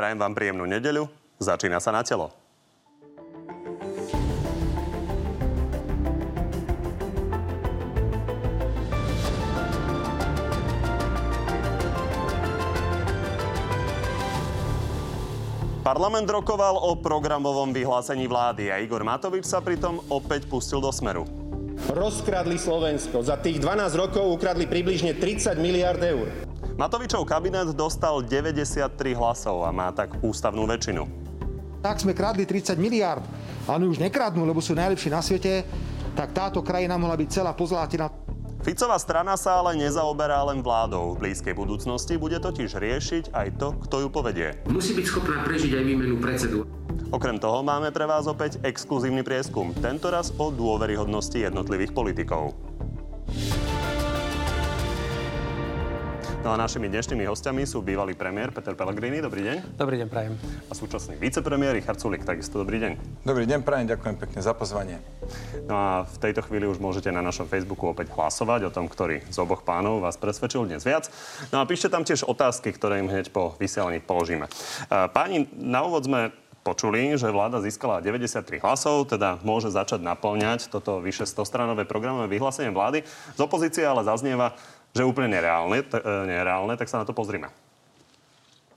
Prajem vám príjemnú nedeľu. Začína sa na telo. Parlament rokoval o programovom vyhlásení vlády a Igor Matovič sa pritom opäť pustil do smeru. Rozkradli Slovensko. Za tých 12 rokov ukradli približne 30 miliard eur. Matovičov kabinet dostal 93 hlasov a má tak ústavnú väčšinu. Tak sme kradli 30 miliard a oni už nekradnú, lebo sú najlepší na svete, tak táto krajina mohla byť celá pozlátená. Ficová strana sa ale nezaoberá len vládou. V blízkej budúcnosti bude totiž riešiť aj to, kto ju povedie. Musí byť schopná prežiť aj výmenu predsedu. Okrem toho máme pre vás opäť exkluzívny prieskum, tentoraz o dôveryhodnosti jednotlivých politikov. No a našimi dnešnými hostiami sú bývalý premiér Peter Pellegrini. Dobrý deň. Dobrý deň, prajem. A súčasný vicepremiér Richard Sulik. Takisto dobrý deň. Dobrý deň, prajem. Ďakujem pekne za pozvanie. No a v tejto chvíli už môžete na našom Facebooku opäť hlasovať o tom, ktorý z oboch pánov vás presvedčil dnes viac. No a píšte tam tiež otázky, ktoré im hneď po vysielaní položíme. Páni, na úvod sme počuli, že vláda získala 93 hlasov, teda môže začať naplňať toto vyše 100-stranové programové vyhlásenie vlády. Z opozície ale zaznieva, že úplne nereálne, t- e, nereálne, tak sa na to pozrime.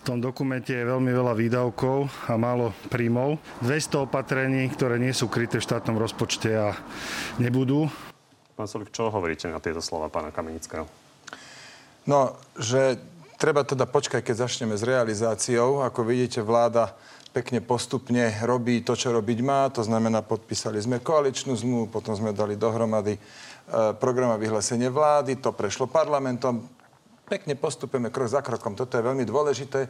V tom dokumente je veľmi veľa výdavkov a málo príjmov. 200 opatrení, ktoré nie sú kryté v štátnom rozpočte a nebudú. Pán Solik, čo hovoríte na tieto slova pána Kamenického? No, že treba teda počkať, keď začneme s realizáciou. Ako vidíte, vláda pekne postupne robí to, čo robiť má. To znamená, podpísali sme koaličnú zmluvu, potom sme dali dohromady E, program a vyhlásenie vlády, to prešlo parlamentom. Pekne postupujeme krok za krokom. Toto je veľmi dôležité.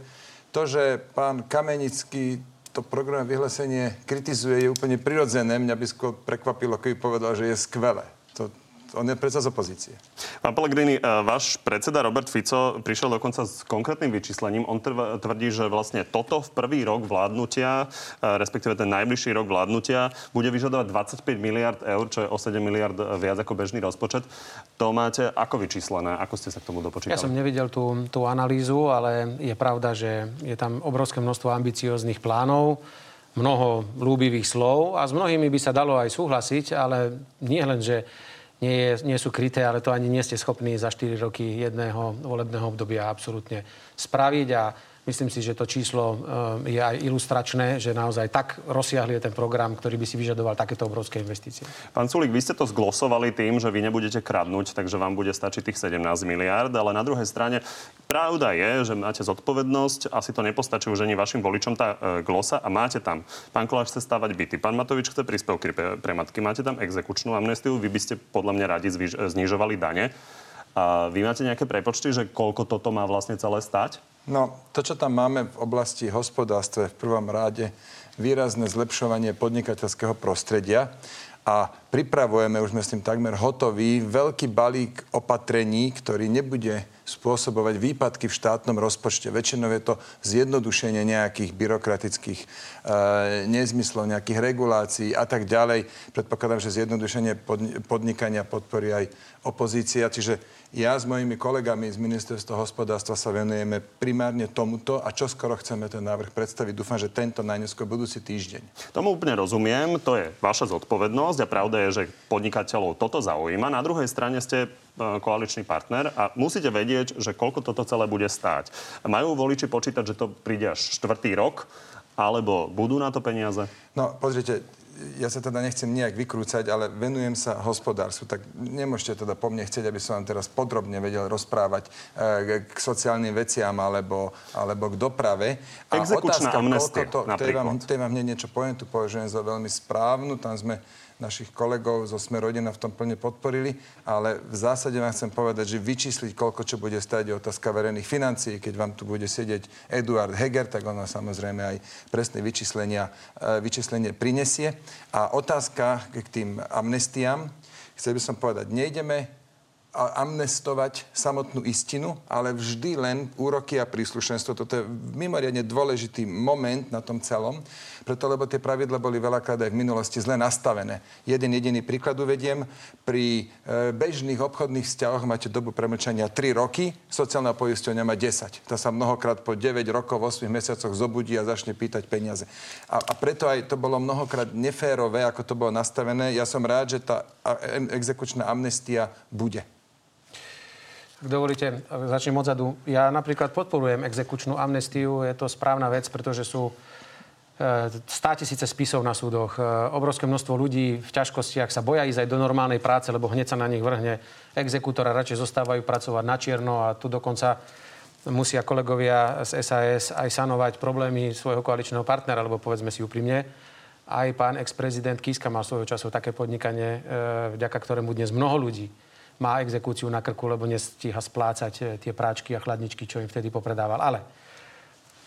To, že pán Kamenický to program vyhlásenie kritizuje, je úplne prirodzené. Mňa by skôr prekvapilo, keby povedal, že je skvelé. To, on je predsa z opozície. Pán Pellegrini, e, váš predseda Robert Fico prišiel dokonca s konkrétnym vyčíslením. On tvrdí, že vlastne toto v prvý rok vládnutia, e, respektíve ten najbližší rok vládnutia, bude vyžadovať 25 miliard eur, čo je o 7 miliard viac ako bežný rozpočet. To máte ako vyčíslené? Ako ste sa k tomu dopočítali? Ja som nevidel tú, tú analýzu, ale je pravda, že je tam obrovské množstvo ambicióznych plánov mnoho ľúbivých slov a s mnohými by sa dalo aj súhlasiť, ale nie len, že nie, je, nie sú kryté, ale to ani nie ste schopní za 4 roky jedného volebného obdobia absolútne spraviť a Myslím si, že to číslo eh, je aj ilustračné, že naozaj tak rozsiahli je ten program, ktorý by si vyžadoval takéto obrovské investície. Pán Sulik, vy ste to zglosovali tým, že vy nebudete kradnúť, takže vám bude stačiť tých 17 miliárd, ale na druhej strane pravda je, že máte zodpovednosť, asi to nepostačí už ani vašim voličom tá e, glosa a máte tam. Pán Koláš chce stavať byty, pán Matovič chce príspevky pre, pre matky, máte tam exekučnú amnestiu, vy by ste podľa mňa radi znižovali dane. A vy máte nejaké prepočty, že koľko toto má vlastne celé stať? No, to, čo tam máme v oblasti hospodárstva, v prvom ráde výrazné zlepšovanie podnikateľského prostredia a pripravujeme, už sme s tým takmer hotoví, veľký balík opatrení, ktorý nebude spôsobovať výpadky v štátnom rozpočte. Väčšinou je to zjednodušenie nejakých byrokratických e, nezmyslov, nejakých regulácií a tak ďalej. Predpokladám, že zjednodušenie podnikania podporí aj opozícia. Čiže ja s mojimi kolegami z ministerstva hospodárstva sa venujeme primárne tomuto a čo skoro chceme ten návrh predstaviť. Dúfam, že tento najneskôr budúci týždeň. Tomu úplne rozumiem, to je vaša zodpovednosť a pravda je, že podnikateľov toto zaujíma. Na druhej strane ste koaličný partner a musíte vedieť, že koľko toto celé bude stáť. Majú voliči počítať, že to príde až štvrtý rok, alebo budú na to peniaze? No, pozrite, ja sa teda nechcem nejak vykrúcať, ale venujem sa hospodárstvu, tak nemôžete teda po mne chcieť, aby som vám teraz podrobne vedel rozprávať e, k sociálnym veciam alebo, alebo k doprave. A Exekučná otázka, amnestia, to, to, to, vám, to vám hneď niečo poviem, tu považujem za veľmi správnu, tam sme našich kolegov zo Sme rodina v tom plne podporili, ale v zásade vám chcem povedať, že vyčísliť, koľko čo bude stať, je otázka verejných financií. Keď vám tu bude sedieť Eduard Heger, tak ona samozrejme aj presné vyčíslenia, e, vyčíslenie prinesie. A otázka k tým amnestiám, chcel by som povedať, nejdeme amnestovať samotnú istinu, ale vždy len úroky a príslušenstvo. Toto je mimoriadne dôležitý moment na tom celom, preto lebo tie pravidla boli veľakrát aj v minulosti zle nastavené. Jeden jediný príklad uvediem. Pri e, bežných obchodných vzťahoch máte dobu premlčania 3 roky, sociálna poisťovňa má 10. To sa mnohokrát po 9 rokov, 8 mesiacoch zobudí a začne pýtať peniaze. A, a preto aj to bolo mnohokrát neférové, ako to bolo nastavené. Ja som rád, že tá exekučná amnestia bude. Ak dovolíte, začnem odzadu. Ja napríklad podporujem exekučnú amnestiu. Je to správna vec, pretože sú e, stá tisíce spisov na súdoch, e, obrovské množstvo ľudí v ťažkostiach sa boja ísť aj do normálnej práce, lebo hneď sa na nich vrhne exekútora, radšej zostávajú pracovať na čierno a tu dokonca musia kolegovia z SAS aj sanovať problémy svojho koaličného partnera, lebo povedzme si úprimne, aj pán ex-prezident Kiska mal svojho času také podnikanie, e, vďaka ktorému dnes mnoho ľudí má exekúciu na krku, lebo nestíha splácať eh, tie práčky a chladničky, čo im vtedy popredával. Ale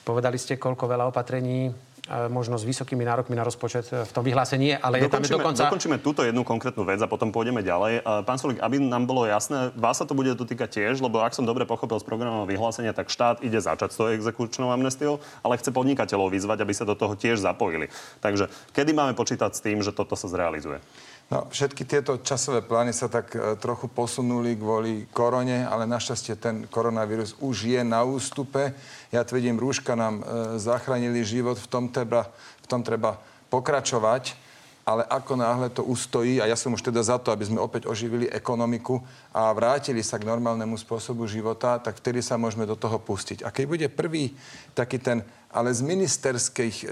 povedali ste, koľko veľa opatrení eh, možno s vysokými nárokmi na rozpočet eh, v tom vyhlásení, ale je tam dokonca... Dokončíme túto jednu konkrétnu vec a potom pôjdeme ďalej. Pán Solik, aby nám bolo jasné, vás sa to bude dotýkať tiež, lebo ak som dobre pochopil z programového vyhlásenia, tak štát ide začať s tou exekučnou amnestiou, ale chce podnikateľov vyzvať, aby sa do toho tiež zapojili. Takže kedy máme počítať s tým, že toto sa zrealizuje? No, všetky tieto časové plány sa tak e, trochu posunuli kvôli korone, ale našťastie ten koronavírus už je na ústupe. Ja tvrdím, rúška nám e, zachránili život, v tom treba, v tom treba pokračovať ale ako náhle to ustojí, a ja som už teda za to, aby sme opäť oživili ekonomiku a vrátili sa k normálnemu spôsobu života, tak vtedy sa môžeme do toho pustiť. A keď bude prvý taký ten ale z ministerských, e,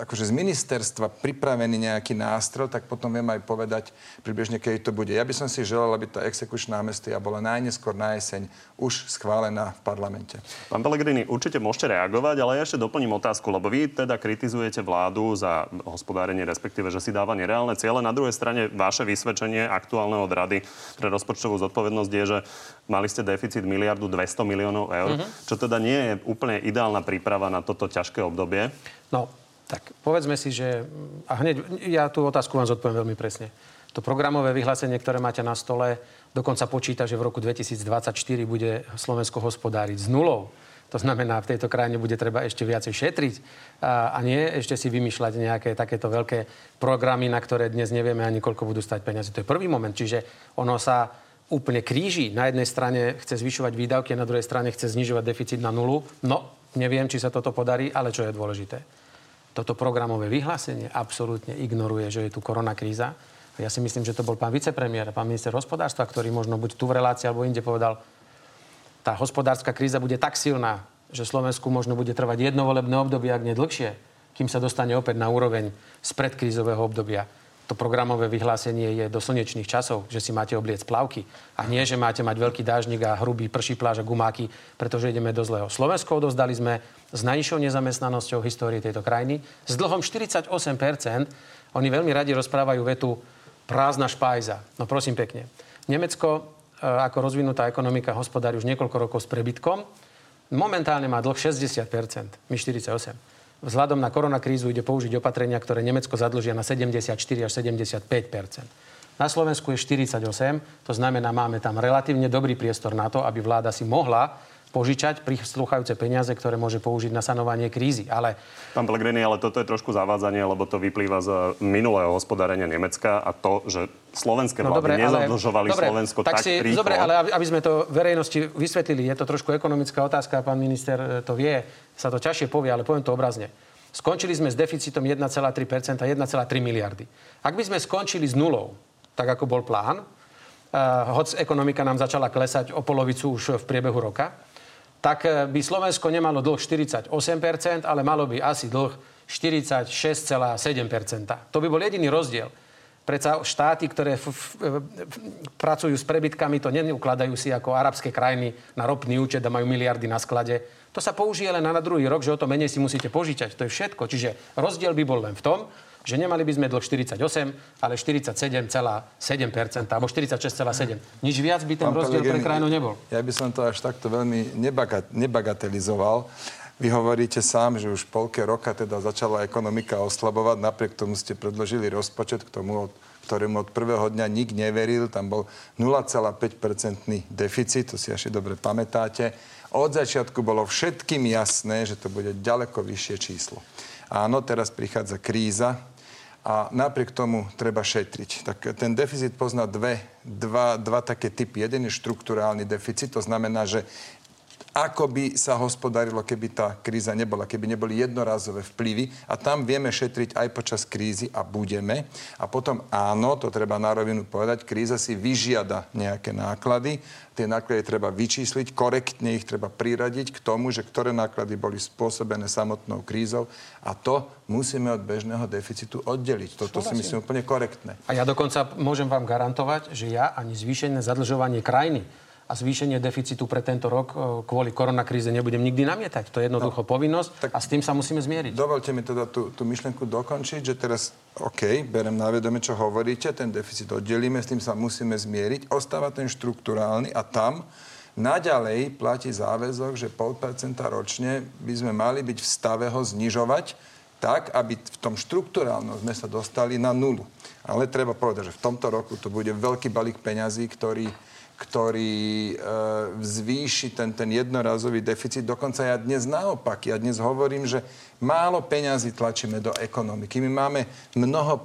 akože z ministerstva pripravený nejaký nástroj, tak potom viem aj povedať približne, keď to bude. Ja by som si želal, aby tá exekučná amnestia bola najneskôr na jeseň už schválená v parlamente. Pán Pellegrini, určite môžete reagovať, ale ja ešte doplním otázku, lebo vy teda kritizujete vládu za hospodárenie, respektíve, že si dáva nereálne ciele. Na druhej strane vaše vysvedčenie aktuálneho od Rady pre rozpočtovú zodpovednosť je, že mali ste deficit miliardu 200 miliónov eur, mm-hmm. čo teda nie je úplne ideálna príprava na toto ťažké obdobie. No, tak povedzme si, že... A hneď, ja tú otázku vám zodpoviem veľmi presne. To programové vyhlásenie, ktoré máte na stole, dokonca počíta, že v roku 2024 bude Slovensko hospodáriť s nulou. To znamená, v tejto krajine bude treba ešte viacej šetriť a, a nie ešte si vymýšľať nejaké takéto veľké programy, na ktoré dnes nevieme ani koľko budú stať peniaze. To je prvý moment. Čiže ono sa úplne kríži. Na jednej strane chce zvyšovať výdavky, a na druhej strane chce znižovať deficit na nulu. No, neviem, či sa toto podarí, ale čo je dôležité. Toto programové vyhlásenie absolútne ignoruje, že je tu korona kríza. Ja si myslím, že to bol pán vicepremiér, pán minister hospodárstva, ktorý možno buď tu v relácii alebo inde povedal, tá hospodárska kríza bude tak silná, že Slovensku možno bude trvať jedno volebné obdobie, ak nie dlhšie, kým sa dostane opäť na úroveň z predkrízového obdobia. To programové vyhlásenie je do slnečných časov, že si máte obliec plavky a nie, že máte mať veľký dážnik a hrubý prší pláž a gumáky, pretože ideme do zlého. Slovensko odovzdali sme s najnižšou nezamestnanosťou v histórii tejto krajiny s dlhom 48%. Oni veľmi radi rozprávajú vetu prázdna špajza. No prosím pekne. Nemecko E, ako rozvinutá ekonomika hospodári už niekoľko rokov s prebytkom. Momentálne má dlh 60%, my 48%. Vzhľadom na koronakrízu ide použiť opatrenia, ktoré Nemecko zadlžia na 74 až 75% Na Slovensku je 48, to znamená, máme tam relatívne dobrý priestor na to, aby vláda si mohla požičať prislúchajúce peniaze, ktoré môže použiť na sanovanie krízy. Ale... Pán Pellegrini, ale toto je trošku zavádzanie, lebo to vyplýva z minulého hospodárenia Nemecka a to, že slovenské no, vlády dobre, nezadlžovali ale, Slovensko tak, tak si, rýchlo. Dobre, ale aby sme to verejnosti vysvetlili, je to trošku ekonomická otázka, pán minister to vie, sa to ťažšie povie, ale poviem to obrazne. Skončili sme s deficitom 1,3% 1,3 miliardy. Ak by sme skončili s nulou, tak ako bol plán, uh, hoď ekonomika nám začala klesať o polovicu už v priebehu roka, tak eh, by Slovensko nemalo dlh 48%, ale malo by asi dlh 46,7%. To by bol jediný rozdiel. Predsa štáty, ktoré f- f- f- pracujú s prebytkami, to neukladajú si ako arabské krajiny na ropný účet a majú miliardy na sklade. To sa použije len na druhý rok, že o to menej si musíte požičať. To je všetko. Čiže rozdiel by bol len v tom, že nemali by sme dlh 48, ale 47,7% alebo 46,7. Nič viac by ten Pán rozdiel pre krajinu nebol. Ja by som to až takto veľmi nebagatelizoval. Vy hovoríte sám, že už polke roka teda začala ekonomika oslabovať, napriek tomu ste predložili rozpočet, k tomu ktorému od prvého dňa nik neveril. Tam bol 0,5-percentný deficit, to si asi dobre pamätáte. Od začiatku bolo všetkým jasné, že to bude ďaleko vyššie číslo. Áno, teraz prichádza kríza, a napriek tomu treba šetriť. Tak ten deficit pozná dve, dva, dva také typy. Jeden je štruktúrálny deficit, to znamená, že ako by sa hospodarilo, keby tá kríza nebola, keby neboli jednorazové vplyvy. A tam vieme šetriť aj počas krízy a budeme. A potom áno, to treba na rovinu povedať, kríza si vyžiada nejaké náklady. Tie náklady treba vyčísliť, korektne ich treba priradiť k tomu, že ktoré náklady boli spôsobené samotnou krízou. A to musíme od bežného deficitu oddeliť. Toto si myslím úplne korektné. A ja dokonca môžem vám garantovať, že ja ani zvýšené zadlžovanie krajiny a zvýšenie deficitu pre tento rok e, kvôli koronakríze nebudem nikdy namietať. To je jednoducho no, povinnosť tak a s tým sa musíme zmieriť. Dovolte mi teda tú, tú myšlenku dokončiť, že teraz, OK, berem na vedomie, čo hovoríte, ten deficit oddelíme, s tým sa musíme zmieriť. Ostáva ten štruktúrálny a tam naďalej platí záväzok, že 0,5% ročne by sme mali byť v stave ho znižovať tak, aby v tom štruktúrálnom sme sa dostali na nulu. Ale treba povedať, že v tomto roku to bude veľký balík peňazí, ktorý ktorý e, zvýši ten, ten jednorazový deficit. Dokonca ja dnes naopak, ja dnes hovorím, že málo peňazí tlačíme do ekonomiky. My máme mnoho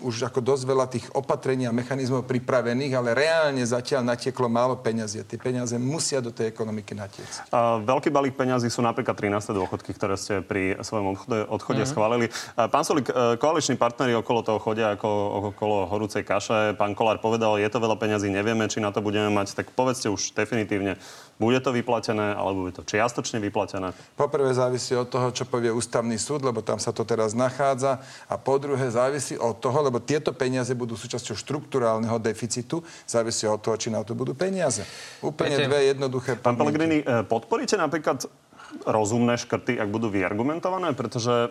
už ako dosť veľa tých opatrení a mechanizmov pripravených, ale reálne zatiaľ natieklo málo peňazí. Tie peniaze musia do tej ekonomiky natiecť. A veľký balík peňazí sú napríklad 13. dôchodky, ktoré ste pri svojom odchode, odchode mm-hmm. schválili. Pán Solik, e, koaliční partnery okolo toho chodia ako okolo horúcej kaše. Pán Kolár povedal, je to veľa peňazí, nevieme, či na to budeme mať. Tak povedzte už definitívne, bude to vyplatené, alebo bude to čiastočne vyplatené? Poprvé závisí od toho, čo povie ústavný súd, lebo tam sa to teraz nachádza. A po druhé závisí od toho, lebo tieto peniaze budú súčasťou štruktúrálneho deficitu, závisí od toho, či na to budú peniaze. Úplne Viete, dve jednoduché Pán Pellegrini, eh, podporíte napríklad rozumné škrty, ak budú vyargumentované? Pretože,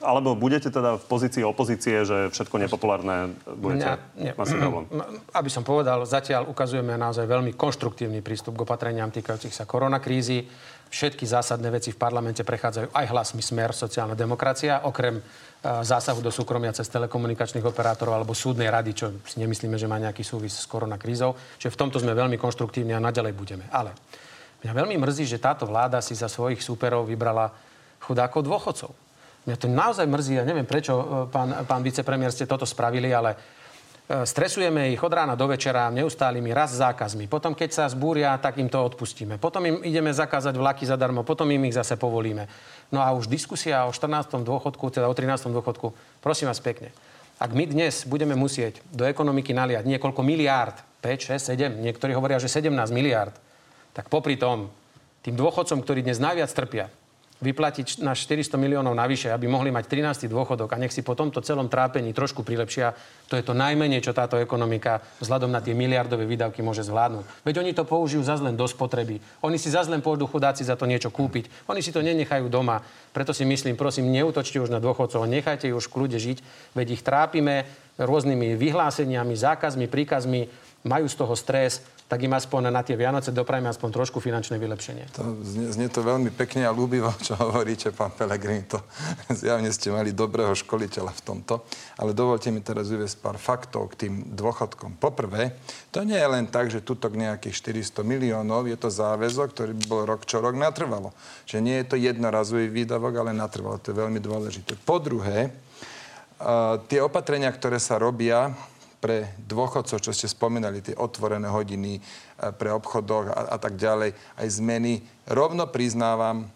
alebo budete teda v pozícii opozície, že všetko nepopulárne budete mať problém? Aby som povedal, zatiaľ ukazujeme naozaj veľmi konštruktívny prístup k opatreniam týkajúcich sa koronakrízy. Všetky zásadné veci v parlamente prechádzajú aj hlasmi smer sociálna demokracia, okrem e, zásahu do súkromia cez telekomunikačných operátorov alebo súdnej rady, čo si nemyslíme, že má nejaký súvis s koronakrízou. Čiže v tomto sme veľmi konštruktívni a naďalej budeme. Ale Mňa veľmi mrzí, že táto vláda si za svojich súperov vybrala chudákov dôchodcov. Mňa to naozaj mrzí, ja neviem prečo, e, pán, pán vicepremiér, ste toto spravili, ale e, stresujeme ich od rána do večera neustálými raz zákazmi. Potom, keď sa zbúria, tak im to odpustíme. Potom im ideme zakázať vlaky zadarmo, potom im ich zase povolíme. No a už diskusia o 14. dôchodku, teda o 13. dôchodku, prosím vás pekne. Ak my dnes budeme musieť do ekonomiky naliať niekoľko miliárd, 5, 6, 7, niektorí hovoria, že 17 miliárd, tak popri tom, tým dôchodcom, ktorí dnes najviac trpia, vyplatiť na 400 miliónov navyše, aby mohli mať 13. dôchodok a nech si po tomto celom trápení trošku prilepšia, to je to najmenej, čo táto ekonomika vzhľadom na tie miliardové výdavky môže zvládnuť. Veď oni to použijú za len do spotreby. Oni si za len pôjdu chudáci za to niečo kúpiť. Oni si to nenechajú doma. Preto si myslím, prosím, neutočte už na dôchodcov, nechajte už v kľude žiť, veď ich trápime rôznymi vyhláseniami, zákazmi, príkazmi, majú z toho stres tak im aspoň na tie Vianoce doprajme aspoň trošku finančné vylepšenie. To znie, znie to veľmi pekne a ľúbivo, čo hovoríte, pán Pelegrini. To zjavne ste mali dobrého školiteľa v tomto. Ale dovolte mi teraz uviesť pár faktov k tým dôchodkom. Poprvé, to nie je len tak, že tuto nejakých 400 miliónov, je to záväzok, ktorý by bol rok čo rok natrvalo. Že nie je to jednorazový výdavok, ale natrvalo. To je veľmi dôležité. Po druhé, uh, tie opatrenia, ktoré sa robia, pre dôchodcov, čo ste spomínali, tie otvorené hodiny e, pre obchodoch a, a tak ďalej, aj zmeny, rovno priznávam,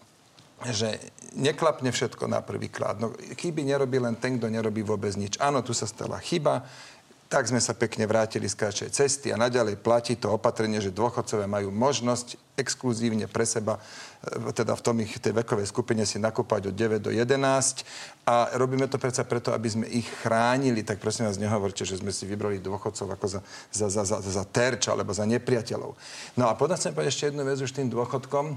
že neklapne všetko na prvý krát. No, chyby nerobí len ten, kto nerobí vôbec nič. Áno, tu sa stala chyba, tak sme sa pekne vrátili z kratšej cesty a naďalej platí to opatrenie, že dôchodcovia majú možnosť exkluzívne pre seba, e, teda v tom ich tej vekovej skupine si nakúpať od 9 do 11 a robíme to predsa preto, aby sme ich chránili, tak prosím vás nehovorte, že sme si vybrali dôchodcov ako za, za, za, za, za terč alebo za nepriateľov. No a potom chcem povedať ešte jednu vec už tým dôchodkom.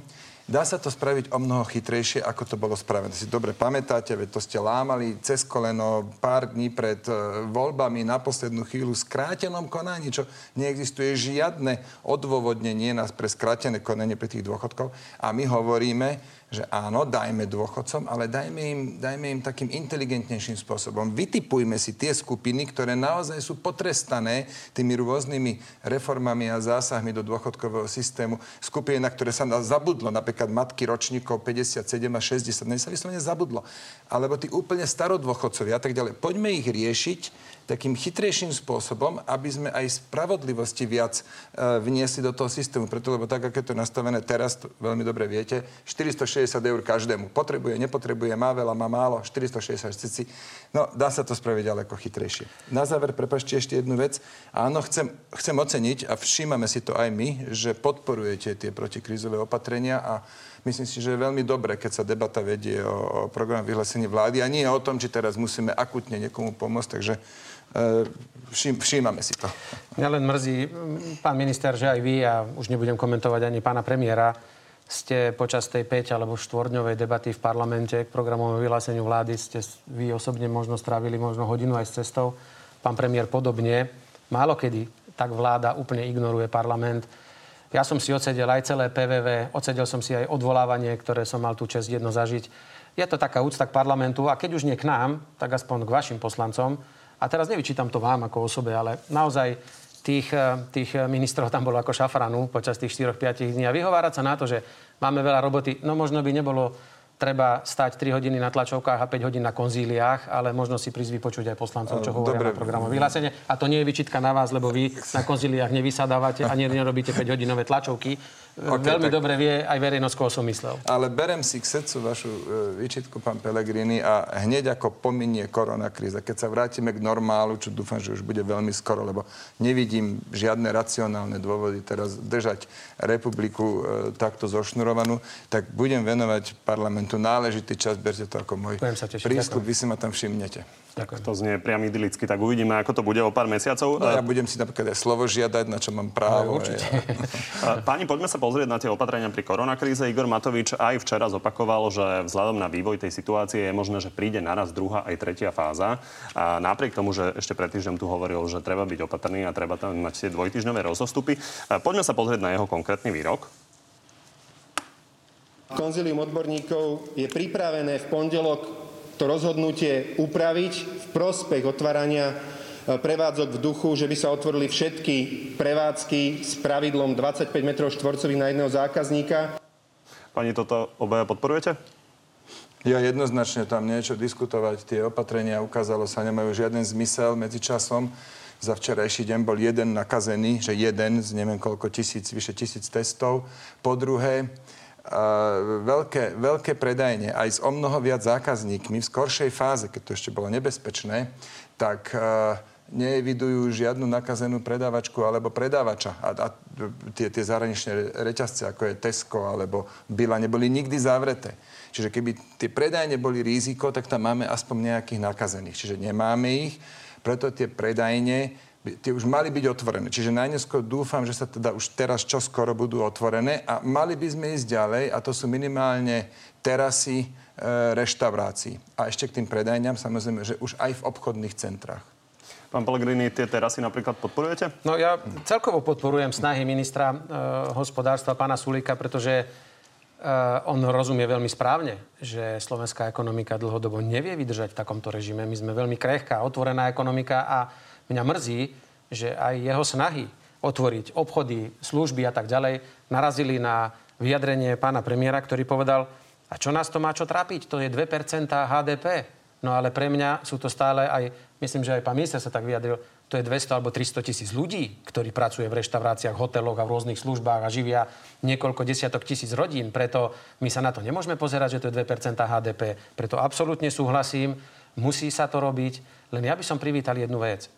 Dá sa to spraviť o mnoho chytrejšie, ako to bolo spravené. Si dobre pamätáte, veď to ste lámali cez koleno pár dní pred e, voľbami na poslednú chvíľu skrátenom konaní, čo neexistuje žiadne odôvodnenie nás pre skrátené konanie pre tých dôchodkov. A my hovoríme, že áno, dajme dôchodcom, ale dajme im, dajme im takým inteligentnejším spôsobom. Vytipujme si tie skupiny, ktoré naozaj sú potrestané tými rôznymi reformami a zásahmi do dôchodkového systému. Skupiny, na ktoré sa zabudlo, napríklad matky ročníkov 57 a 60, na sa vyslovene zabudlo. Alebo tí úplne starodôchodcovia a tak ďalej. Poďme ich riešiť takým chytrejším spôsobom, aby sme aj spravodlivosti viac e, vniesli do toho systému. Preto, lebo tak, ako je to nastavené teraz, to veľmi dobre viete, 460 eur každému. Potrebuje, nepotrebuje, má veľa, má málo, 460 cici. No, dá sa to spraviť ďaleko chytrejšie. Na záver, prepašte ešte jednu vec. Áno, chcem, chcem oceniť, a všímame si to aj my, že podporujete tie protikrízové opatrenia a Myslím si, že je veľmi dobré, keď sa debata vedie o, o program vyhlásení vlády a nie o tom, či teraz musíme akutne niekomu pomôcť. Takže vším, všímame si to. Mňa len mrzí, pán minister, že aj vy, a už nebudem komentovať ani pána premiéra, ste počas tej 5 alebo 4 debaty v parlamente k programovému vyhláseniu vlády ste vy osobne možno strávili možno hodinu aj s cestou. Pán premiér podobne. Málo kedy tak vláda úplne ignoruje parlament. Ja som si odsedel aj celé PVV, odsedel som si aj odvolávanie, ktoré som mal tú čest jedno zažiť. Je to taká úcta k parlamentu a keď už nie k nám, tak aspoň k vašim poslancom, a teraz nevyčítam to vám ako osobe, ale naozaj tých, eh, tých ministrov tam bolo ako šafranu počas tých 4-5 dní. A vyhovárať sa na to, že máme veľa roboty, no možno by nebolo treba stať 3 hodiny na tlačovkách a 5 hodín na konzíliách, ale možno si prísť vypočuť aj poslancov, čo hovoria Dobre. na programové vyhlásenie. A to nie je vyčitka na vás, lebo vy na konzíliách nevysadávate a nerobíte 5 hodinové tlačovky. Okay, Veľmi tak... dobre vie aj verejnosť, koho som myslel. Ale berem si k srdcu vašu e, výčitku, pán Pelegrini, a hneď ako pominie koronakríza, keď sa vrátime k normálu, čo dúfam, že už bude veľmi skoro, lebo nevidím žiadne racionálne dôvody teraz držať republiku e, takto zošnurovanú, tak budem venovať parlamentu náležitý čas, berte to ako môj prístup, vy si ma tam všimnete. Ďakujem. To znie priam idylicky, tak uvidíme, ako to bude o pár mesiacov. No, ja budem si napríklad aj slovo žiadať, na čo mám právo. No, určite. Páni, poďme sa pozrieť na tie opatrenia pri koronakríze. Igor Matovič aj včera zopakoval, že vzhľadom na vývoj tej situácie je možné, že príde naraz druhá aj tretia fáza. A napriek tomu, že ešte pred týždňom tu hovoril, že treba byť opatrný a treba tam mať tie dvojtyžňové rozostupy. Poďme sa pozrieť na jeho konkrétny výrok. Konzilium odborníkov je pripravené v pondelok to rozhodnutie upraviť v prospech otvárania e, prevádzok v duchu, že by sa otvorili všetky prevádzky s pravidlom 25 m štvorcových na jedného zákazníka. Pani, toto obaja podporujete? Ja jednoznačne tam niečo diskutovať. Tie opatrenia ukázalo sa nemajú žiaden zmysel medzi časom. Za včerajší deň bol jeden nakazený, že jeden z neviem koľko tisíc, vyše tisíc testov. Po druhé, veľké, veľké predajne aj s o mnoho viac zákazníkmi v skoršej fáze, keď to ešte bolo nebezpečné, tak neevidujú žiadnu nakazenú predávačku alebo predávača. A, a tie, tie zahraničné reťazce, ako je Tesco alebo Bila, neboli nikdy zavreté. Čiže keby tie predajne boli riziko, tak tam máme aspoň nejakých nakazených. Čiže nemáme ich, preto tie predajne tie už mali byť otvorené. Čiže najneskôr dúfam, že sa teda už teraz čoskoro budú otvorené a mali by sme ísť ďalej a to sú minimálne terasy e, reštaurácií. A ešte k tým predajňam samozrejme, že už aj v obchodných centrách. Pán Pellegrini, tie terasy napríklad podporujete? No ja celkovo podporujem snahy ministra e, hospodárstva pána Sulika, pretože e, on rozumie veľmi správne, že slovenská ekonomika dlhodobo nevie vydržať v takomto režime. My sme veľmi krehká, otvorená ekonomika a Mňa mrzí, že aj jeho snahy otvoriť obchody, služby a tak ďalej narazili na vyjadrenie pána premiéra, ktorý povedal, a čo nás to má čo trápiť? To je 2% HDP. No ale pre mňa sú to stále aj, myslím, že aj pán minister sa tak vyjadril, to je 200 alebo 300 tisíc ľudí, ktorí pracuje v reštauráciách, hoteloch a v rôznych službách a živia niekoľko desiatok tisíc rodín. Preto my sa na to nemôžeme pozerať, že to je 2% HDP. Preto absolútne súhlasím, musí sa to robiť. Len ja by som privítal jednu vec.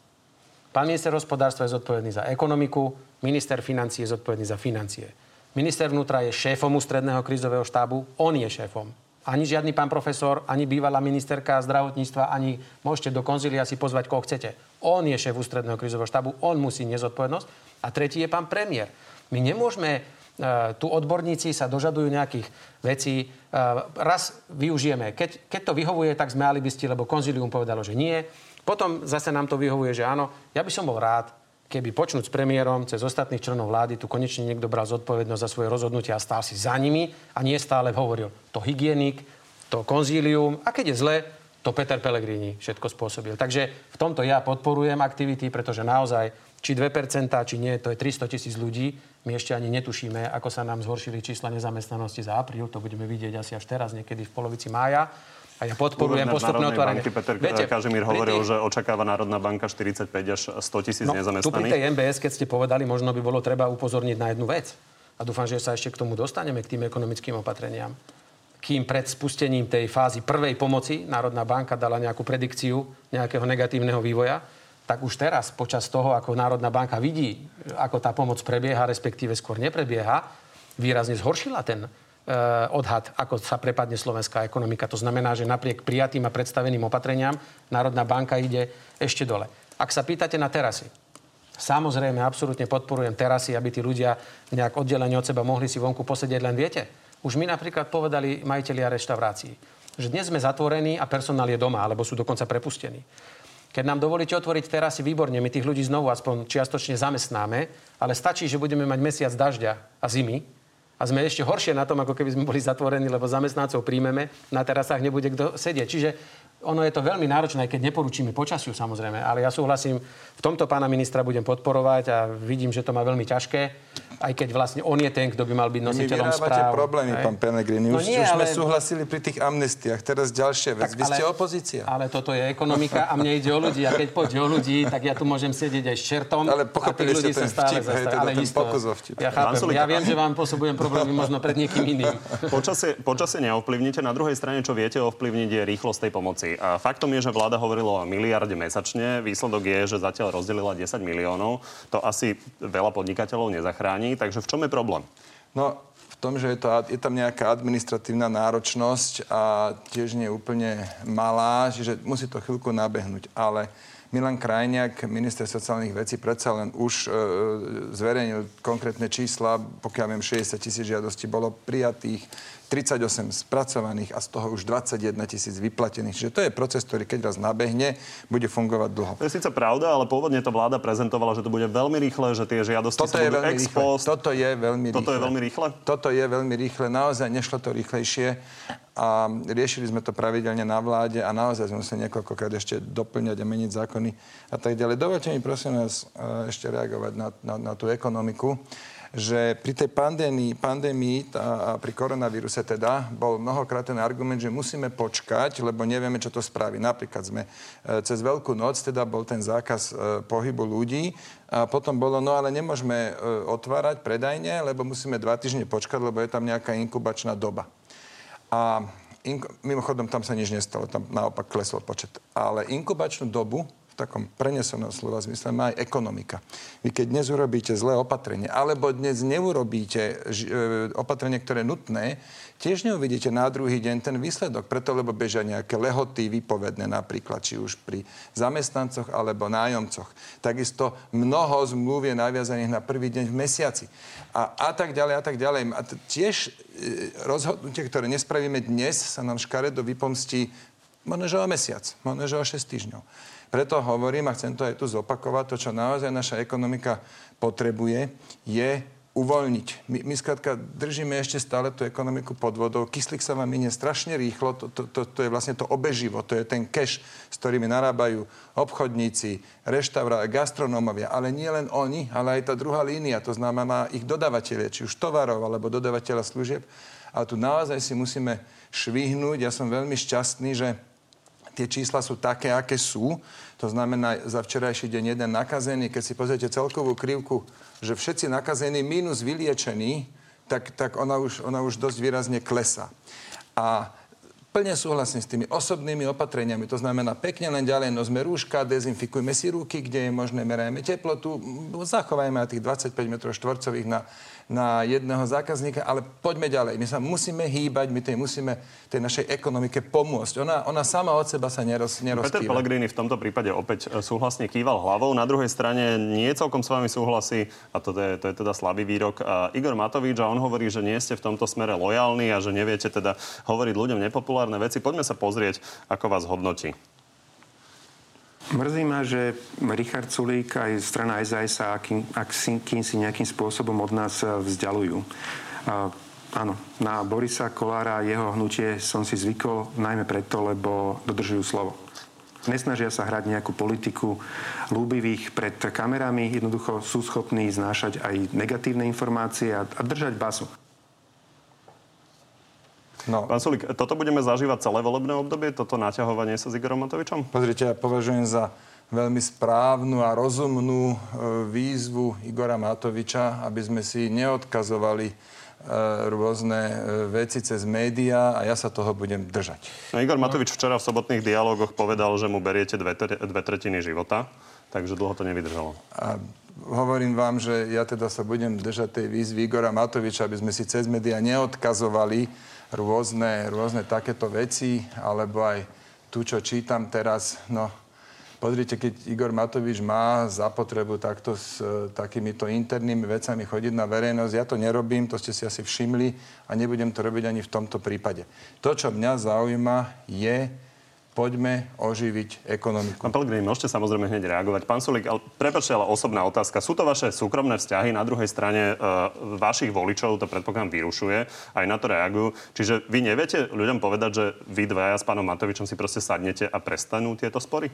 Pán minister hospodárstva je zodpovedný za ekonomiku, minister financí je zodpovedný za financie. Minister vnútra je šéfom ústredného krizového štábu, on je šéfom. Ani žiadny pán profesor, ani bývalá ministerka zdravotníctva, ani môžete do konzília si pozvať, koho chcete. On je šéf ústredného krizového štábu, on musí nezodpovednosť. A tretí je pán premiér. My nemôžeme, uh, tu odborníci sa dožadujú nejakých vecí, uh, raz využijeme. Keď, keď to vyhovuje, tak sme alibisti, lebo konzílium povedalo, že nie. Potom zase nám to vyhovuje, že áno, ja by som bol rád, keby počnúť s premiérom cez ostatných členov vlády, tu konečne niekto bral zodpovednosť za svoje rozhodnutia a stál si za nimi a nie stále hovoril to hygienik, to konzílium a keď je zle, to Peter Pellegrini všetko spôsobil. Takže v tomto ja podporujem aktivity, pretože naozaj či 2%, či nie, to je 300 tisíc ľudí. My ešte ani netušíme, ako sa nám zhoršili čísla nezamestnanosti za apríl. To budeme vidieť asi až teraz, niekedy v polovici mája. A ja podporujem postupné otváranie. Peter Viete, Kažimír hovoril, tých... že očakáva Národná banka 45 až 100 tisíc no, nezamestnaných. Tu pri tej MBS, keď ste povedali, možno by bolo treba upozorniť na jednu vec. A dúfam, že sa ešte k tomu dostaneme, k tým ekonomickým opatreniam. Kým pred spustením tej fázy prvej pomoci Národná banka dala nejakú predikciu nejakého negatívneho vývoja, tak už teraz, počas toho, ako Národná banka vidí, ako tá pomoc prebieha, respektíve skôr neprebieha, výrazne zhoršila ten odhad, ako sa prepadne slovenská ekonomika. To znamená, že napriek prijatým a predstaveným opatreniam Národná banka ide ešte dole. Ak sa pýtate na terasy, samozrejme, absolútne podporujem terasy, aby tí ľudia nejak oddelení od seba mohli si vonku posedieť, len viete. Už mi napríklad povedali majiteľia reštaurácií, že dnes sme zatvorení a personál je doma, alebo sú dokonca prepustení. Keď nám dovolíte otvoriť terasy, výborne, my tých ľudí znovu aspoň čiastočne zamestnáme, ale stačí, že budeme mať mesiac dažďa a zimy a sme ešte horšie na tom, ako keby sme boli zatvorení, lebo zamestnancov príjmeme, na terasách nebude kto sedieť. Čiže ono je to veľmi náročné, keď neporučíme počasiu samozrejme, ale ja súhlasím, v tomto pána ministra budem podporovať a vidím, že to má veľmi ťažké, aj keď vlastne on je ten, kto by mal byť nositeľom Vy správ. problémy, aj? pán Pellegrini. No už, no nie, už ale... sme súhlasili pri tých amnestiách. Teraz ďalšia vec. Tak, Vy ale, ste opozícia. Ale toto je ekonomika a mne ide o ľudí. A keď pôjde o ľudí, tak ja tu môžem sedieť aj s čertom. Ale pochopili ste ten vtip, hej, teda ale ten isto, pokus o vtip. Ja chápem. Ja viem, že vám pôsobujem problémy možno pred niekým iným. Počasie, počasie neovplyvnite. Na druhej strane, čo viete ovplyvniť, je rýchlosť tej pomoci. A faktom je, že vláda hovorila o miliarde mesačne. Výsledok je, že zatiaľ rozdelila 10 miliónov. To asi veľa podnikateľov nezachráni. Takže v čom je problém? No, v tom, že je, to, je tam nejaká administratívna náročnosť a tiež nie úplne malá, čiže musí to chvíľku nabehnúť. Ale Milan Krajniak, minister sociálnych vecí, predsa len už e, zverejnil konkrétne čísla, pokiaľ viem, 60 tisíc žiadostí bolo prijatých, 38 spracovaných a z toho už 21 tisíc vyplatených. Čiže to je proces, ktorý keď raz nabehne, bude fungovať dlho. To je síce pravda, ale pôvodne to vláda prezentovala, že to bude veľmi rýchle, že tie žiadosti Toto je veľmi ex post. Toto je veľmi rýchle. Toto je veľmi rýchle? Toto je veľmi rýchle. Naozaj nešlo to rýchlejšie a riešili sme to pravidelne na vláde a naozaj sme museli niekoľkokrát ešte doplňať a meniť zákony a tak ďalej. Dovolte mi prosím vás e, ešte reagovať na, na, na tú ekonomiku že pri tej pandémii, pandémii a pri koronavíruse teda bol mnohokrát ten argument, že musíme počkať, lebo nevieme, čo to spraví. Napríklad sme e, cez Veľkú noc teda bol ten zákaz e, pohybu ľudí a potom bolo, no ale nemôžeme e, otvárať predajne, lebo musíme dva týždne počkať, lebo je tam nejaká inkubačná doba. A ink- mimochodom tam sa nič nestalo, tam naopak klesol počet. Ale inkubačnú dobu v takom prenesenom slova zmysle má aj ekonomika. Vy keď dnes urobíte zlé opatrenie, alebo dnes neurobíte ž, e, opatrenie, ktoré je nutné, tiež neuvidíte na druhý deň ten výsledok. Preto, lebo bežia nejaké lehoty vypovedné napríklad, či už pri zamestnancoch alebo nájomcoch. Takisto mnoho zmluv je naviazaných na prvý deň v mesiaci. A, a tak ďalej, a tak ďalej. A tiež e, rozhodnutie, ktoré nespravíme dnes, sa nám škaredo vypomstí možno, o mesiac, možno, o 6 týždňov. Preto hovorím a chcem to aj tu zopakovať, to, čo naozaj naša ekonomika potrebuje, je uvoľniť. My, my skrátka držíme ešte stále tú ekonomiku pod vodou. Kyslík sa vám minie strašne rýchlo. To, to, to, to je vlastne to obeživo. To je ten cash, s ktorými narábajú obchodníci, reštaurá, gastronómovia. Ale nie len oni, ale aj tá druhá línia. To znamená ich dodavateľe, či už tovarov, alebo dodavateľa služieb. A tu naozaj si musíme švihnúť. Ja som veľmi šťastný, že tie čísla sú také, aké sú. To znamená, za včerajší deň jeden nakazený, keď si pozriete celkovú krivku, že všetci nakazení minus vyliečení, tak, tak ona, už, ona už dosť výrazne klesá. A plne súhlasím s tými osobnými opatreniami. To znamená, pekne len ďalej nosme rúška, dezinfikujme si ruky, kde je možné, merajme teplotu, zachovajme na tých 25 m štvorcových na na jedného zákazníka, ale poďme ďalej. My sa musíme hýbať, my tej musíme tej našej ekonomike pomôcť. Ona, ona sama od seba sa neroz, nerozpíva. Peter Pellegrini v tomto prípade opäť e, súhlasne kýval hlavou. Na druhej strane nie celkom s vami súhlasí, a to je, to je teda slabý výrok, a Igor Matovič a on hovorí, že nie ste v tomto smere lojálni a že neviete teda hovoriť ľuďom nepopulárne veci. Poďme sa pozrieť, ako vás hodnotí. Mrzí ma, že Richard Sulík aj strana SAS sa akým, akým si nejakým spôsobom od nás vzdialujú. Áno, na Borisa Kolára a jeho hnutie som si zvykol najmä preto, lebo dodržujú slovo. Nesnažia sa hrať nejakú politiku lúbivých pred kamerami, jednoducho sú schopní znášať aj negatívne informácie a, a držať basu. No. Pán Sulik, toto budeme zažívať celé volebné obdobie, toto naťahovanie sa s Igorom Matovičom? Pozrite, ja považujem za veľmi správnu a rozumnú e, výzvu Igora Matoviča, aby sme si neodkazovali E, rôzne e, veci cez médiá a ja sa toho budem držať. No, Igor Matovič včera v sobotných dialogoch povedal, že mu beriete dve, dve tretiny života, takže dlho to nevydržalo. A hovorím vám, že ja teda sa budem držať tej výzvy Igora Matoviča, aby sme si cez médiá neodkazovali rôzne, rôzne takéto veci, alebo aj tu, čo čítam teraz, no Pozrite, keď Igor Matovič má zapotrebu takto s e, takýmito internými vecami chodiť na verejnosť, ja to nerobím, to ste si asi všimli a nebudem to robiť ani v tomto prípade. To, čo mňa zaujíma, je, poďme oživiť ekonomiku. Pán Pellegrini, môžete samozrejme hneď reagovať. Pán Sulik, ale prepačte, ale osobná otázka. Sú to vaše súkromné vzťahy, na druhej strane e, vašich voličov to predpokladám vyrušuje, aj na to reagujú. Čiže vy neviete ľuďom povedať, že vy dvaja s pánom Matovičom si proste sadnete a prestanú tieto spory?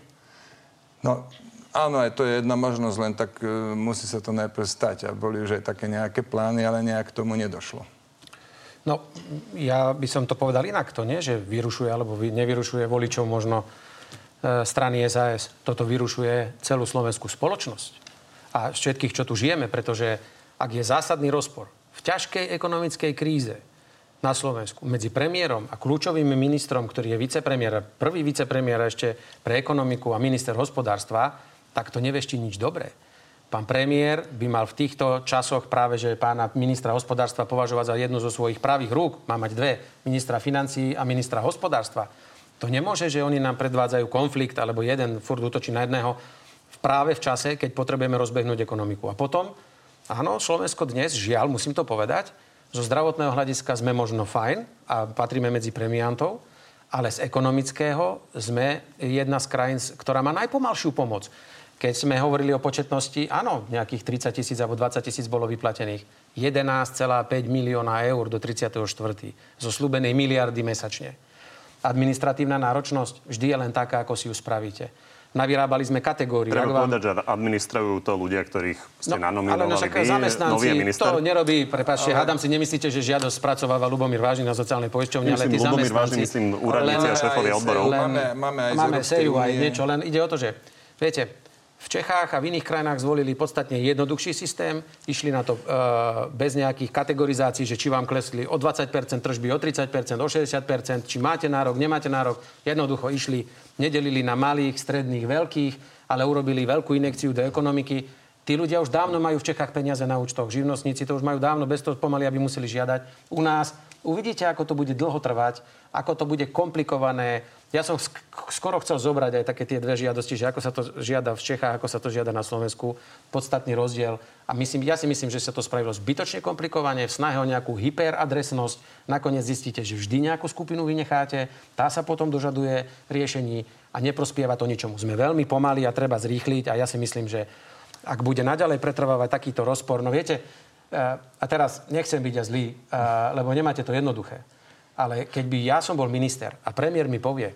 No, áno, aj to je jedna možnosť, len tak uh, musí sa to najprv stať. A boli už aj také nejaké plány, ale nejak k tomu nedošlo. No, ja by som to povedal inak. To nie, že vyrušuje alebo nevyrušuje voličov možno e, strany SAS. Toto vyrušuje celú slovenskú spoločnosť. A všetkých, čo tu žijeme, pretože ak je zásadný rozpor v ťažkej ekonomickej kríze na Slovensku medzi premiérom a kľúčovým ministrom, ktorý je vicepremiér, prvý vicepremiér ešte pre ekonomiku a minister hospodárstva, tak to nevešti nič dobré. Pán premiér by mal v týchto časoch práve, že pána ministra hospodárstva považovať za jednu zo svojich pravých rúk. Má mať dve, ministra financií a ministra hospodárstva. To nemôže, že oni nám predvádzajú konflikt, alebo jeden furt útočí na jedného práve v čase, keď potrebujeme rozbehnúť ekonomiku. A potom, áno, Slovensko dnes, žiaľ, musím to povedať, zo zdravotného hľadiska sme možno fajn a patríme medzi premiantov, ale z ekonomického sme jedna z krajín, ktorá má najpomalšiu pomoc. Keď sme hovorili o početnosti, áno, nejakých 30 tisíc alebo 20 tisíc bolo vyplatených. 11,5 milióna eur do 34. zo slúbenej miliardy mesačne. Administratívna náročnosť vždy je len taká, ako si ju spravíte. Navyrábali sme kategóriu. Treba vám... povedať, že administrujú to ľudia, ktorých ste no, nanominovali ale vy, zamestnanci, to nerobí, prepáčte, ale... hádam si, nemyslíte, že žiadosť spracováva Lubomír Vážny na sociálnej poisťovni, ale tí Lubomír zamestnanci... Vážny, myslím, úradníci a šéfovia odborov. Len, máme, máme aj máme séju aj niečo, len ide o to, že viete, v Čechách a v iných krajinách zvolili podstatne jednoduchší systém, išli na to uh, bez nejakých kategorizácií, že či vám klesli o 20%, tržby o 30%, o 60%, či máte nárok, nemáte nárok. Jednoducho išli, nedelili na malých, stredných, veľkých, ale urobili veľkú inekciu do ekonomiky. Tí ľudia už dávno majú v Čechách peniaze na účtoch. Živnostníci to už majú dávno bez toho pomaly, aby museli žiadať. U nás uvidíte, ako to bude dlho trvať, ako to bude komplikované ja som sk- skoro chcel zobrať aj také tie dve žiadosti, že ako sa to žiada v Čechách, ako sa to žiada na Slovensku. Podstatný rozdiel. A myslím, ja si myslím, že sa to spravilo zbytočne komplikovane, v snahe o nejakú hyperadresnosť. Nakoniec zistíte, že vždy nejakú skupinu vynecháte, tá sa potom dožaduje riešení a neprospieva to ničomu. Sme veľmi pomalí a treba zrýchliť a ja si myslím, že ak bude naďalej pretrvávať takýto rozpor, no viete, a teraz nechcem byť ja zlý, eh, lebo nemáte to jednoduché. Ale keď by ja som bol minister a premiér mi povie,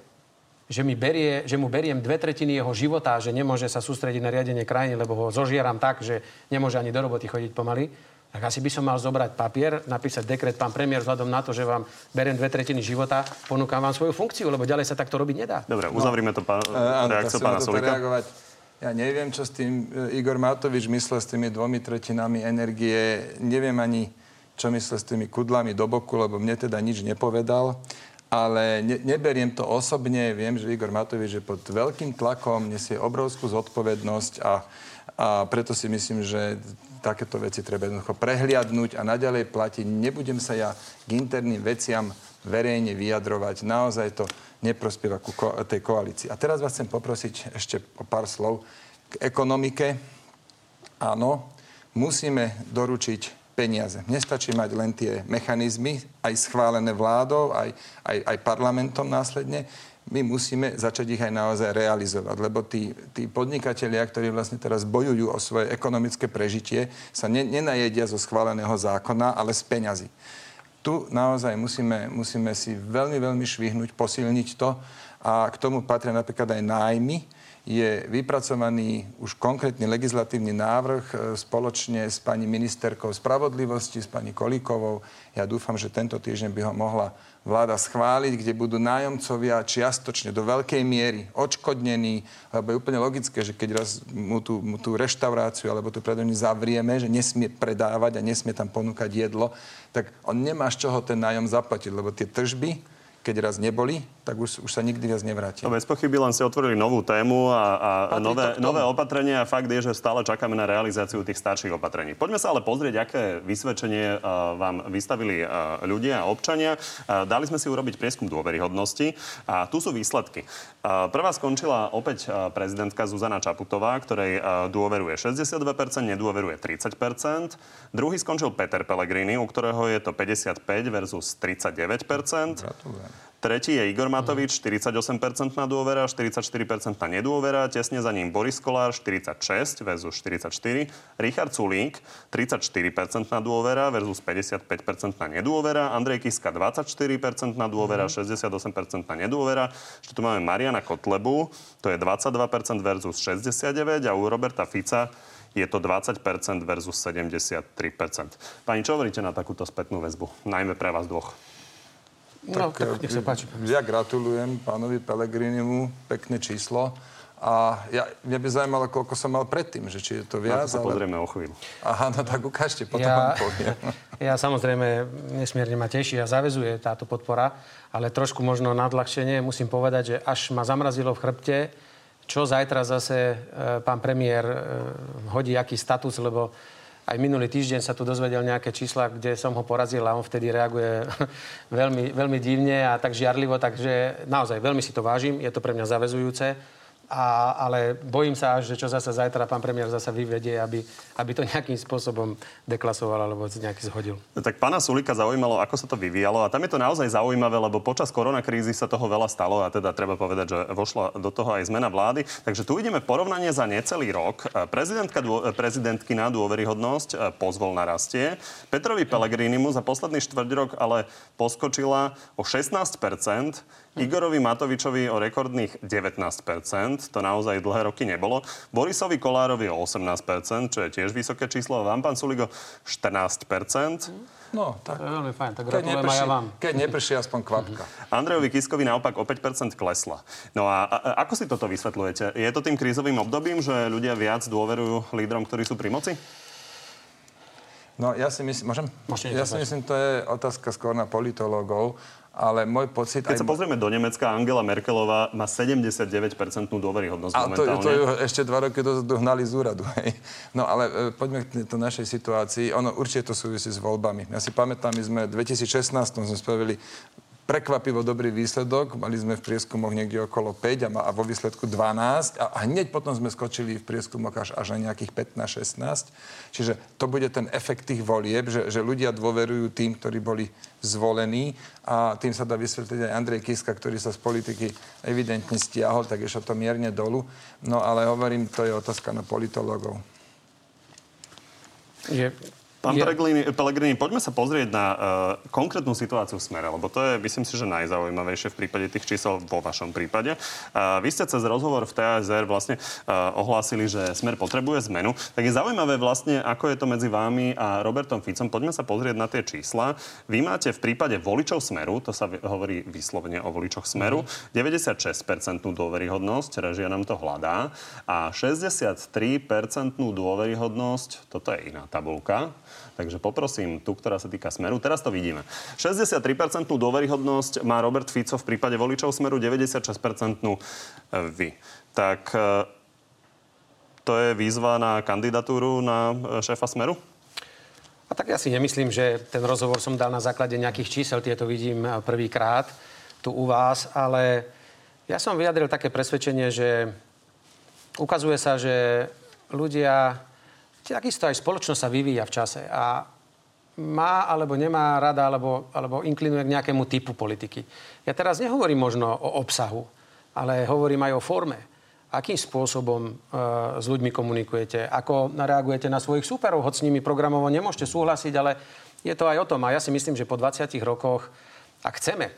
že, mi berie, že mu beriem dve tretiny jeho života, že nemôže sa sústrediť na riadenie krajiny, lebo ho zožieram tak, že nemôže ani do roboty chodiť pomaly, tak asi by som mal zobrať papier, napísať dekret, pán premiér, vzhľadom na to, že vám beriem dve tretiny života, ponúkam vám svoju funkciu, lebo ďalej sa takto robiť nedá. Dobre, uzavrime to pán, no, reakciu pána Solika. Ja neviem, čo s tým e, Igor Matovič myslel s tými dvomi tretinami energie. Neviem ani, čo myslel s tými kudlami do boku, lebo mne teda nič nepovedal. Ale ne, neberiem to osobne. Viem, že Igor Matovič je pod veľkým tlakom, nesie obrovskú zodpovednosť a, a preto si myslím, že takéto veci treba jednoducho prehliadnúť a naďalej platiť. Nebudem sa ja k interným veciam verejne vyjadrovať. Naozaj to neprospieva ku ko- tej koalícii. A teraz vás chcem poprosiť ešte o pár slov k ekonomike. Áno, musíme doručiť peniaze. Nestačí mať len tie mechanizmy, aj schválené vládou, aj, aj, aj parlamentom následne. My musíme začať ich aj naozaj realizovať, lebo tí, tí podnikatelia, ktorí vlastne teraz bojujú o svoje ekonomické prežitie, sa ne, nenajedia zo schváleného zákona, ale z peňazí. Tu naozaj musíme, musíme si veľmi, veľmi švihnúť, posilniť to a k tomu patria napríklad aj nájmy, je vypracovaný už konkrétny legislatívny návrh e, spoločne s pani ministerkou spravodlivosti, s pani Kolíkovou. Ja dúfam, že tento týždeň by ho mohla vláda schváliť, kde budú nájomcovia čiastočne do veľkej miery odškodnení, lebo je úplne logické, že keď raz mu tú, mu tú reštauráciu alebo tú predajňu zavrieme, že nesmie predávať a nesmie tam ponúkať jedlo, tak on nemá z čoho ten nájom zaplatiť, lebo tie tržby keď raz neboli, tak už, už sa nikdy viac nevráti. No, bez pochyby len si otvorili novú tému a, a nové, nové opatrenia a fakt je, že stále čakáme na realizáciu tých starších opatrení. Poďme sa ale pozrieť, aké vysvedčenie uh, vám vystavili uh, ľudia a občania. Uh, dali sme si urobiť prieskum dôveryhodnosti a tu sú výsledky. Uh, prvá skončila opäť uh, prezidentka Zuzana Čaputová, ktorej uh, dôveruje 62%, nedôveruje 30%. Druhý skončil Peter Pellegrini, u ktorého je to 55 versus 39%. Gratulujem. Tretí je Igor Matovič, 48% na dôvera, 44% na nedôvera. Tesne za ním Boris Kolár, 46 versus 44. Richard Sulík, 34% na dôvera versus 55% na nedôvera. Andrej Kiska, 24% na dôvera, 68% na nedôvera. Ešte tu máme Mariana Kotlebu, to je 22% versus 69 a u Roberta Fica je to 20% versus 73%. Pani, čo hovoríte na takúto spätnú väzbu? Najmä pre vás dvoch. No, tak, tak nech sa páči. Ja gratulujem pánovi Pelegrinimu, pekné číslo. A ja, mňa by zaujímalo, koľko som mal predtým, že či je to viac. No, to ale... pozrieme o chvíľu. Aha, no tak ukážte, potom ja, vám poviem. Ja samozrejme nesmierne ma teší a zavezuje táto podpora, ale trošku možno nadľahčenie musím povedať, že až ma zamrazilo v chrbte, čo zajtra zase e, pán premiér e, hodí aký status, lebo aj minulý týždeň sa tu dozvedel nejaké čísla, kde som ho porazil a on vtedy reaguje veľmi, veľmi divne a tak žiarlivo, takže naozaj veľmi si to vážim, je to pre mňa zavezujúce. A, ale bojím sa až, že čo zase zajtra pán premiér zase vyvedie, aby, aby to nejakým spôsobom deklasoval alebo nejaký zhodil. Tak pána Sulika zaujímalo, ako sa to vyvíjalo a tam je to naozaj zaujímavé, lebo počas koronakrízy sa toho veľa stalo a teda treba povedať, že vošla do toho aj zmena vlády. Takže tu ideme porovnanie za necelý rok. Prezidentka, prezidentky na dôveryhodnosť e, pozvol na rastie. Petrovi Pellegrinimu za posledný štvrť rok ale poskočila o 16 Igorovi Matovičovi o rekordných 19%, to naozaj dlhé roky nebolo. Borisovi Kolárovi o 18%, čo je tiež vysoké číslo. Vám, pán Suligo, 14%. No, tak. To je veľmi fajn, tak gratulujem aj ja vám. Keď neprší aspoň kvapka. Andrejovi Kiskovi naopak o 5% klesla. No a, a ako si toto vysvetľujete? Je to tým krízovým obdobím, že ľudia viac dôverujú lídrom, ktorí sú pri moci? No ja si myslím, môžem? Môžete ja si myslím, to je otázka skôr na politológov ale môj pocit... Keď aj... sa pozrieme do Nemecka, Angela Merkelová má 79% dôveryhodnosť a momentálne. To, to ju ešte dva roky dozadu hnali z úradu. Hej. No ale e, poďme k to našej situácii. Ono určite to súvisí s voľbami. Ja si pamätám, my sme v 2016 sme spravili prekvapivo dobrý výsledok. Mali sme v prieskumoch niekde okolo 5 a, a vo výsledku 12 a, a hneď potom sme skočili v prieskumoch až, až na nejakých 15-16. Čiže to bude ten efekt tých volieb, že, že ľudia dôverujú tým, ktorí boli zvolení a tým sa dá vysvetliť aj Andrej Kiska, ktorý sa z politiky evidentne stiahol, tak išlo to mierne dolu. No ale hovorím, to je otázka na politologov. Je, Pán je... Pellegrini, poďme sa pozrieť na uh, konkrétnu situáciu v smere, lebo to je, myslím si, že najzaujímavejšie v prípade tých čísel vo vašom prípade. Uh, vy ste cez rozhovor v TASR vlastne uh, ohlásili, že smer potrebuje zmenu. Tak je zaujímavé vlastne, ako je to medzi vámi a Robertom Ficom. Poďme sa pozrieť na tie čísla. Vy máte v prípade voličov smeru, to sa hovorí vyslovene o voličoch smeru, mm. 96% dôveryhodnosť, režia nám to hľadá, a 63% dôveryhodnosť, toto je iná tabulka, Takže poprosím tú, ktorá sa týka Smeru. Teraz to vidíme. 63% dôveryhodnosť má Robert Fico v prípade voličov Smeru, 96% vy. Tak e, to je výzva na kandidatúru na e, šéfa Smeru? A tak ja si nemyslím, že ten rozhovor som dal na základe nejakých čísel, tieto vidím e, prvýkrát tu u vás, ale ja som vyjadril také presvedčenie, že ukazuje sa, že ľudia takisto aj spoločnosť sa vyvíja v čase a má alebo nemá rada, alebo, alebo inklinuje k nejakému typu politiky. Ja teraz nehovorím možno o obsahu, ale hovorím aj o forme. Akým spôsobom e, s ľuďmi komunikujete? Ako reagujete na svojich súperov? Hoď s nimi programovo nemôžete súhlasiť, ale je to aj o tom. A ja si myslím, že po 20 rokoch, ak chceme,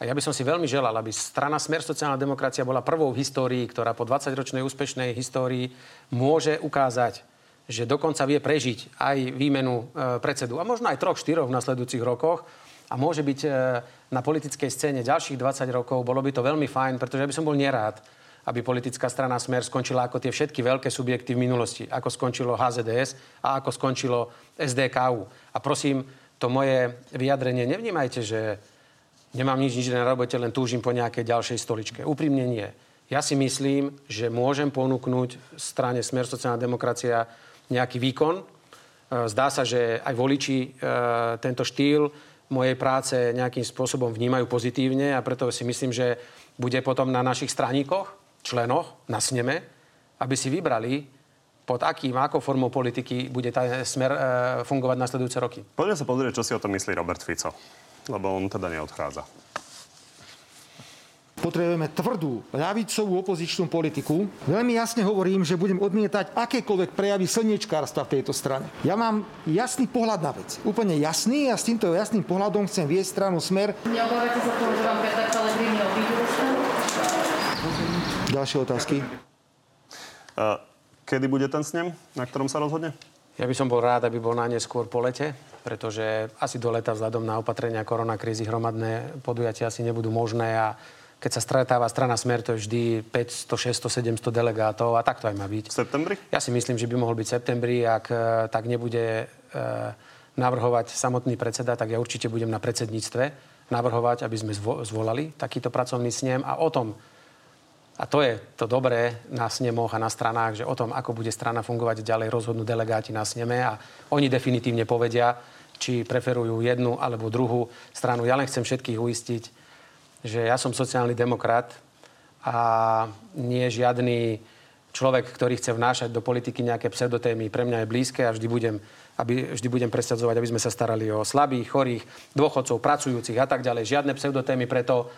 a ja by som si veľmi želal, aby strana Smer sociálna demokracia bola prvou v histórii, ktorá po 20-ročnej úspešnej histórii môže ukázať, že dokonca vie prežiť aj výmenu e, predsedu a možno aj troch, štyroch v nasledujúcich rokoch a môže byť e, na politickej scéne ďalších 20 rokov, bolo by to veľmi fajn, pretože ja by som bol nerád, aby politická strana Smer skončila ako tie všetky veľké subjekty v minulosti, ako skončilo HZDS a ako skončilo SDKU. A prosím, to moje vyjadrenie nevnímajte, že nemám nič, nič na robote, len túžim po nejakej ďalšej stoličke. Úprimne nie. Ja si myslím, že môžem ponúknuť strane Smer sociálna demokracia nejaký výkon. E, zdá sa, že aj voliči e, tento štýl mojej práce nejakým spôsobom vnímajú pozitívne a preto si myslím, že bude potom na našich straníkoch, členoch, na sneme, aby si vybrali, pod akým, akou formou politiky bude tá smer e, fungovať nasledujúce roky. Poďme sa pozrieť, čo si o tom myslí Robert Fico, lebo on teda neodchádza. Potrebujeme tvrdú ľavicovú opozičnú politiku. Veľmi jasne hovorím, že budem odmietať akékoľvek prejavy slniečkárstva v tejto strane. Ja mám jasný pohľad na vec. Úplne jasný a s týmto jasným pohľadom chcem viesť stranu Smer. Neobávate sa toho, že vám Peter Pellegrini obídu Ďalšie otázky. Kedy bude ten snem, na ktorom sa rozhodne? Ja by som bol rád, aby bol na neskôr po lete, pretože asi do leta vzhľadom na opatrenia koronakrízy hromadné podujatia asi nebudú možné a keď sa stretáva strana Smer, to je vždy 500, 600, 700 delegátov a tak to aj má byť. V septembri? Ja si myslím, že by mohol byť v septembri. Ak e, tak nebude e, navrhovať samotný predseda, tak ja určite budem na predsedníctve navrhovať, aby sme zvolali takýto pracovný snem a o tom, a to je to dobré na snemoch a na stranách, že o tom, ako bude strana fungovať ďalej, rozhodnú delegáti na sneme a oni definitívne povedia, či preferujú jednu alebo druhú stranu. Ja len chcem všetkých uistiť, že ja som sociálny demokrat a nie žiadny človek, ktorý chce vnášať do politiky nejaké pseudotémy. Pre mňa je blízke a vždy budem, aby, vždy budem presadzovať, aby sme sa starali o slabých, chorých, dôchodcov, pracujúcich a tak ďalej. Žiadne pseudotémy, preto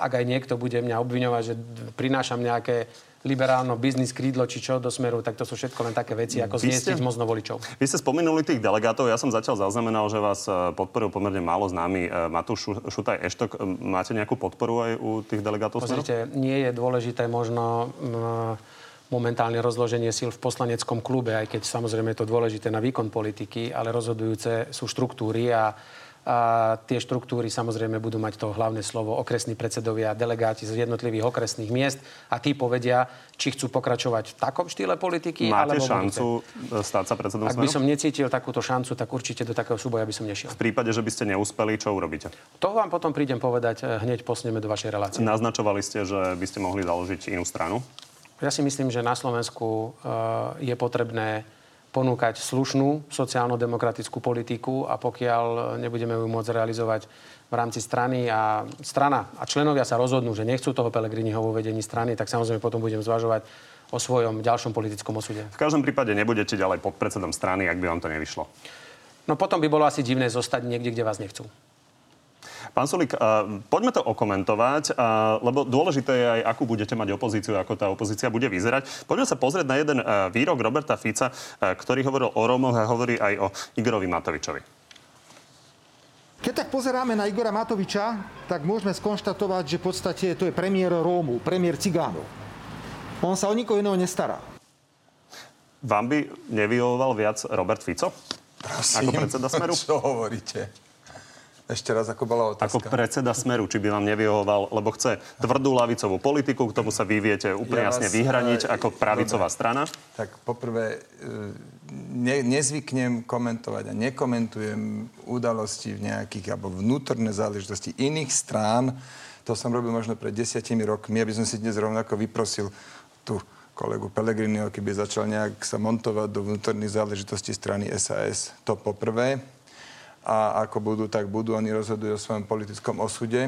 ak aj niekto bude mňa obviňovať, že prinášam nejaké liberálno biznis krídlo či čo do smeru, tak to sú všetko len také veci, ako zniestiť mozno voličov. Vy ste spomenuli tých delegátov, ja som zatiaľ zaznamenal, že vás e, podporil pomerne málo známy e, Matúš Šutaj Eštok. Máte nejakú podporu aj u tých delegátov Pozrite, smeru? nie je dôležité možno momentálne rozloženie síl v poslaneckom klube, aj keď samozrejme je to dôležité na výkon politiky, ale rozhodujúce sú štruktúry a a tie štruktúry samozrejme budú mať to hlavné slovo okresní predsedovia, delegáti z jednotlivých okresných miest a tí povedia, či chcú pokračovať v takom štýle politiky. Máte alebo šancu budete. stať sa predsedom Ak by som necítil takúto šancu, tak určite do takého súboja by som nešiel. V prípade, že by ste neúspeli, čo urobíte? To vám potom prídem povedať eh, hneď posneme do vašej relácie. Naznačovali ste, že by ste mohli založiť inú stranu? Ja si myslím, že na Slovensku uh, je potrebné ponúkať slušnú sociálno-demokratickú politiku a pokiaľ nebudeme ju môcť realizovať v rámci strany a strana a členovia sa rozhodnú, že nechcú toho Pelegriniho vo vedení strany, tak samozrejme potom budem zvažovať o svojom ďalšom politickom osude. V každom prípade nebudete ďalej pod predsedom strany, ak by vám to nevyšlo. No potom by bolo asi divné zostať niekde, kde vás nechcú. Pán Solík, poďme to okomentovať, lebo dôležité je aj, akú budete mať opozíciu, ako tá opozícia bude vyzerať. Poďme sa pozrieť na jeden výrok Roberta Fica, ktorý hovoril o Rómoch a hovorí aj o Igorovi Matovičovi. Keď tak pozeráme na Igora Matoviča, tak môžeme skonštatovať, že v podstate to je premiér Rómu, premiér Cigánov. On sa o nikoho iného nestará. Vám by nevyhovoval viac Robert Fico? Prosím, ako predseda Smeru? Čo hovoríte? Ešte raz, ako bola otázka. Ako predseda Smeru, či by vám nevyhovoval, lebo chce tvrdú lavicovú politiku, k tomu sa vy viete úplne ja jasne vyhraniť ako pravicová dobre. strana? Tak poprvé, e, ne, nezvyknem komentovať a nekomentujem udalosti v nejakých, alebo vnútorné záležitosti iných strán. To som robil možno pred desiatimi rokmi, aby som si dnes rovnako vyprosil tu kolegu Pelegriniho, keby začal nejak sa montovať do vnútorných záležitostí strany SAS. To poprvé a ako budú, tak budú. Oni rozhodujú o svojom politickom osude.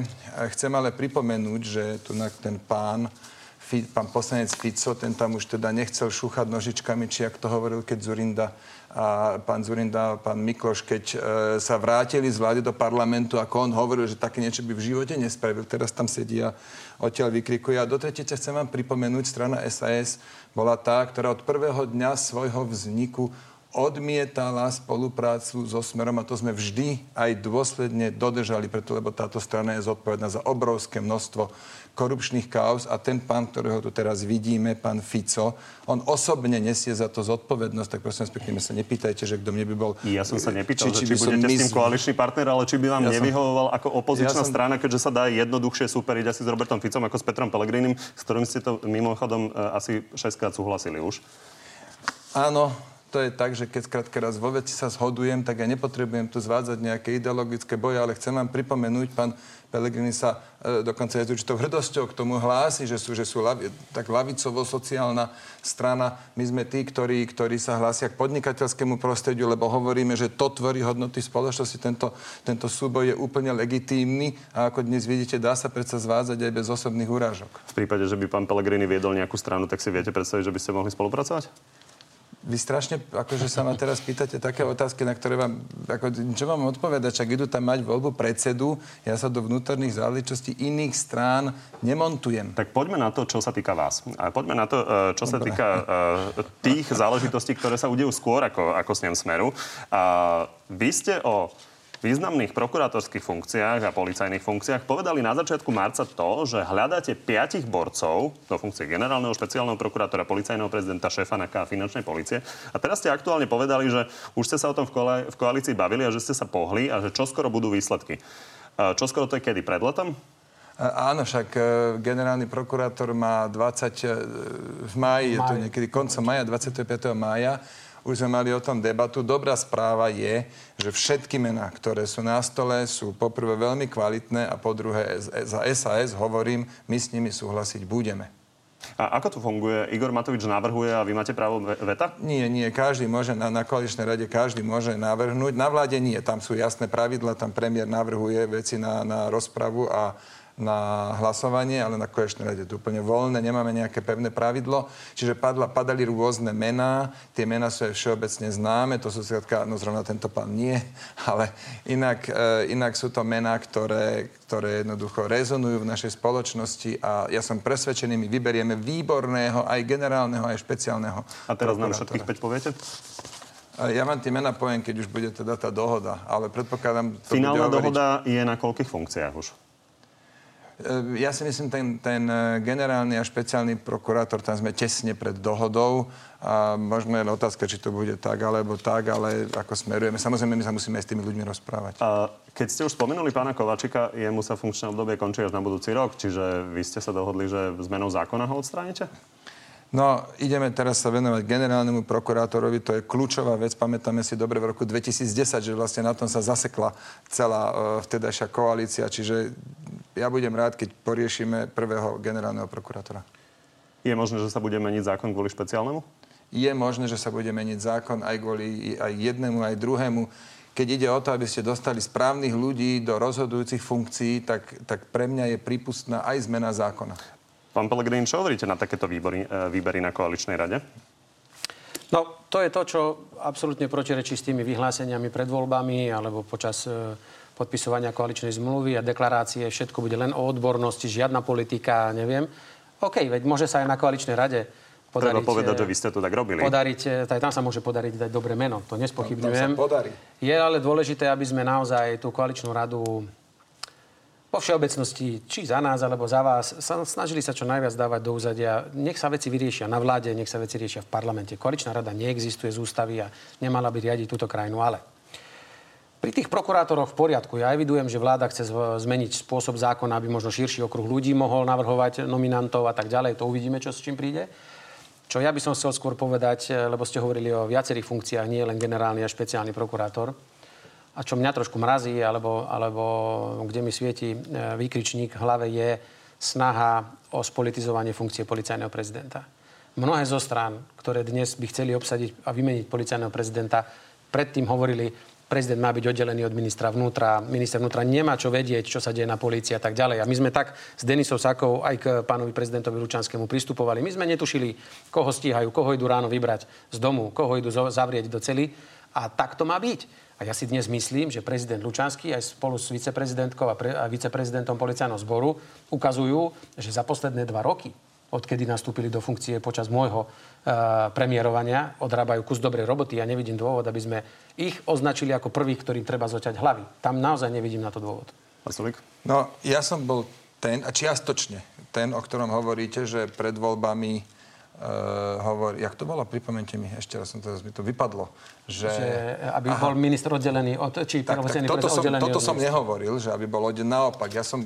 Chcem ale pripomenúť, že tu ten pán pán poslanec Fico, ten tam už teda nechcel šúchať nožičkami, či ak to hovoril, keď Zurinda a pán Zurinda, pán Mikloš, keď e, sa vrátili z vlády do parlamentu, ako on hovoril, že také niečo by v živote nespravil. Teraz tam sedí a odtiaľ vykrikuje. A do tretice chcem vám pripomenúť, strana SAS bola tá, ktorá od prvého dňa svojho vzniku odmietala spoluprácu so Smerom a to sme vždy aj dôsledne dodržali, preto lebo táto strana je zodpovedná za obrovské množstvo korupčných kauz a ten pán, ktorého tu teraz vidíme, pán Fico, on osobne nesie za to zodpovednosť, tak prosím vás pekne, sa nepýtajte, že kto mne by bol... Ja som sa nepýtal, či, či, či budete s tým koaličný partner, ale či by vám ja nevyhovoval som... ako opozičná ja som... strana, keďže sa dá jednoduchšie superiť asi s Robertom Ficom ako s Petrom Pelegrinim, s ktorým ste to mimochodom e, asi 6 krát súhlasili už. Áno, to je tak, že keď skrátka raz vo veci sa zhodujem, tak ja nepotrebujem tu zvádzať nejaké ideologické boje, ale chcem vám pripomenúť, pán Pelegrini sa e, dokonca aj s určitou hrdosťou k tomu hlási, že sú, že sú lavi, tak lavicovo-sociálna strana. My sme tí, ktorí, ktorí sa hlásia k podnikateľskému prostrediu, lebo hovoríme, že to tvorí hodnoty spoločnosti. Tento, tento súboj je úplne legitímny a ako dnes vidíte, dá sa predsa zvádzať aj bez osobných úrážok. V prípade, že by pán Pelegrini viedol nejakú stranu, tak si viete predstaviť, že by ste mohli spolupracovať? Vy strašne, akože sa ma teraz pýtate také otázky, na ktoré vám, ako, čo vám odpovedať, čak idú tam mať voľbu predsedu, ja sa do vnútorných záležitostí iných strán nemontujem. Tak poďme na to, čo sa týka vás. A poďme na to, e, čo Dobre. sa týka uh, tých záležitostí, ktoré sa udejú skôr ako, ako s ním smeru. Uh, vy ste o významných prokurátorských funkciách a policajných funkciách povedali na začiatku marca to, že hľadáte piatich borcov do funkcie generálneho špeciálneho prokurátora, policajného prezidenta, šéfa NAKA a finančnej policie. A teraz ste aktuálne povedali, že už ste sa o tom v, koali- v koalícii bavili a že ste sa pohli a že čoskoro budú výsledky. Čoskoro to je kedy? Pred letom? Áno, však e, generálny prokurátor má 20 e, v máji, je to niekedy koncom maja, 25. mája už sme mali o tom debatu. Dobrá správa je, že všetky mená, ktoré sú na stole, sú poprvé veľmi kvalitné a po druhé za SAS hovorím, my s nimi súhlasiť budeme. A ako to funguje? Igor Matovič navrhuje a vy máte právo veta? Nie, nie. Každý môže, na, na koaličnej rade každý môže navrhnúť. Na vláde nie. Tam sú jasné pravidla, tam premiér navrhuje veci na, na rozpravu a na hlasovanie, ale na konečnej rade je to úplne voľné, nemáme nejaké pevné pravidlo. Čiže padla, padali rôzne mená, tie mená sú aj všeobecne známe, to sú skrátka, no zrovna tento pán nie, ale inak, e, inak sú to mená, ktoré, ktoré jednoducho rezonujú v našej spoločnosti a ja som presvedčený, my vyberieme výborného, aj generálneho, aj špeciálneho. A teraz nám všetkých 5 poviete? Ja vám tie mená poviem, keď už bude teda tá dohoda, ale predpokladám... To Finálna dohoda je na koľkých funkciách už? E, ja si myslím, ten, ten e, generálny a špeciálny prokurátor, tam sme tesne pred dohodou a možno je otázka, či to bude tak alebo tak, ale ako smerujeme. Samozrejme, my sa musíme aj s tými ľuďmi rozprávať. A keď ste už spomenuli pána Kovačika, jemu sa funkčné obdobie končí až na budúci rok, čiže vy ste sa dohodli, že zmenou zákona ho odstránite? No, ideme teraz sa venovať generálnemu prokurátorovi, to je kľúčová vec. Pamätáme si dobre v roku 2010, že vlastne na tom sa zasekla celá uh, vtedajšia koalícia, čiže ja budem rád, keď poriešime prvého generálneho prokurátora. Je možné, že sa bude meniť zákon kvôli špeciálnemu? Je možné, že sa bude meniť zákon aj kvôli aj jednému, aj druhému. Keď ide o to, aby ste dostali správnych ľudí do rozhodujúcich funkcií, tak, tak pre mňa je prípustná aj zmena zákona. Pán Pelegrín, čo hovoríte na takéto výbory, e, výbery na koaličnej rade? No, to je to, čo absolútne protirečí s tými vyhláseniami pred voľbami alebo počas e, podpisovania koaličnej zmluvy a deklarácie. Všetko bude len o odbornosti, žiadna politika, neviem. OK, veď môže sa aj na koaličnej rade podariť... Treba povedať, že vy ste to tak robili. Podariť, aj tam sa môže podariť dať dobré meno, to nespochybňujem. No, podarí. Je ale dôležité, aby sme naozaj tú koaličnú radu vo všeobecnosti, či za nás, alebo za vás, sa snažili sa čo najviac dávať do úzadia. Nech sa veci vyriešia na vláde, nech sa veci riešia v parlamente. Koaličná rada neexistuje z ústavy a nemala by riadiť túto krajinu, ale pri tých prokurátoroch v poriadku. Ja evidujem, že vláda chce zmeniť spôsob zákona, aby možno širší okruh ľudí mohol navrhovať nominantov a tak ďalej. To uvidíme, čo s čím príde. Čo ja by som chcel skôr povedať, lebo ste hovorili o viacerých funkciách, nie len generálny a špeciálny prokurátor a čo mňa trošku mrazí, alebo, alebo kde mi svieti e, výkričník v hlave, je snaha o spolitizovanie funkcie policajného prezidenta. Mnohé zo strán, ktoré dnes by chceli obsadiť a vymeniť policajného prezidenta, predtým hovorili, prezident má byť oddelený od ministra vnútra, minister vnútra nemá čo vedieť, čo sa deje na polícii a tak ďalej. A my sme tak s Denisou Sakou aj k pánovi prezidentovi Lučanskému pristupovali. My sme netušili, koho stíhajú, koho idú ráno vybrať z domu, koho idú zavrieť do cely. A tak to má byť. A ja si dnes myslím, že prezident Lučanský aj spolu s viceprezidentkou a, pre, a viceprezidentom policajného zboru ukazujú, že za posledné dva roky odkedy nastúpili do funkcie počas môjho uh, premiérovania, odrábajú kus dobrej roboty. Ja nevidím dôvod, aby sme ich označili ako prvých, ktorým treba zoťať hlavy. Tam naozaj nevidím na to dôvod. No, ja som bol ten, a čiastočne ten, o ktorom hovoríte, že pred voľbami uh, hovorí, jak to bolo, pripomente mi, ešte raz som teraz mi to vypadlo, že... že aby aha. bol minister oddelený od, či tak, tak, toto som, toto som nehovoril, že aby bol oddelený, naopak, ja som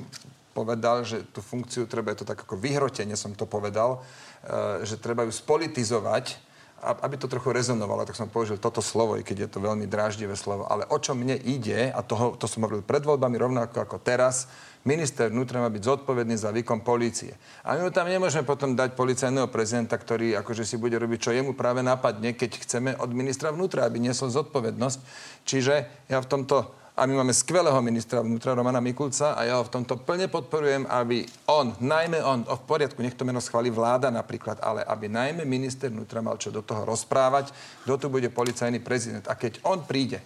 povedal, že tú funkciu treba, je to tak ako vyhrotenie som to povedal, e, že treba ju spolitizovať, aby to trochu rezonovalo, tak som použil toto slovo, i keď je to veľmi dráždivé slovo. Ale o čo mne ide, a toho, to som hovoril pred voľbami rovnako ako teraz, minister vnútra má byť zodpovedný za výkon polície. A my mu tam nemôžeme potom dať policajného prezidenta, ktorý akože si bude robiť, čo jemu práve napadne, keď chceme od ministra vnútra, aby niesol zodpovednosť. Čiže ja v tomto a my máme skvelého ministra vnútra Romana Mikulca a ja ho v tomto plne podporujem, aby on, najmä on, o v poriadku, nech to meno schváli vláda napríklad, ale aby najmä minister vnútra mal čo do toho rozprávať, kto tu bude policajný prezident. A keď on príde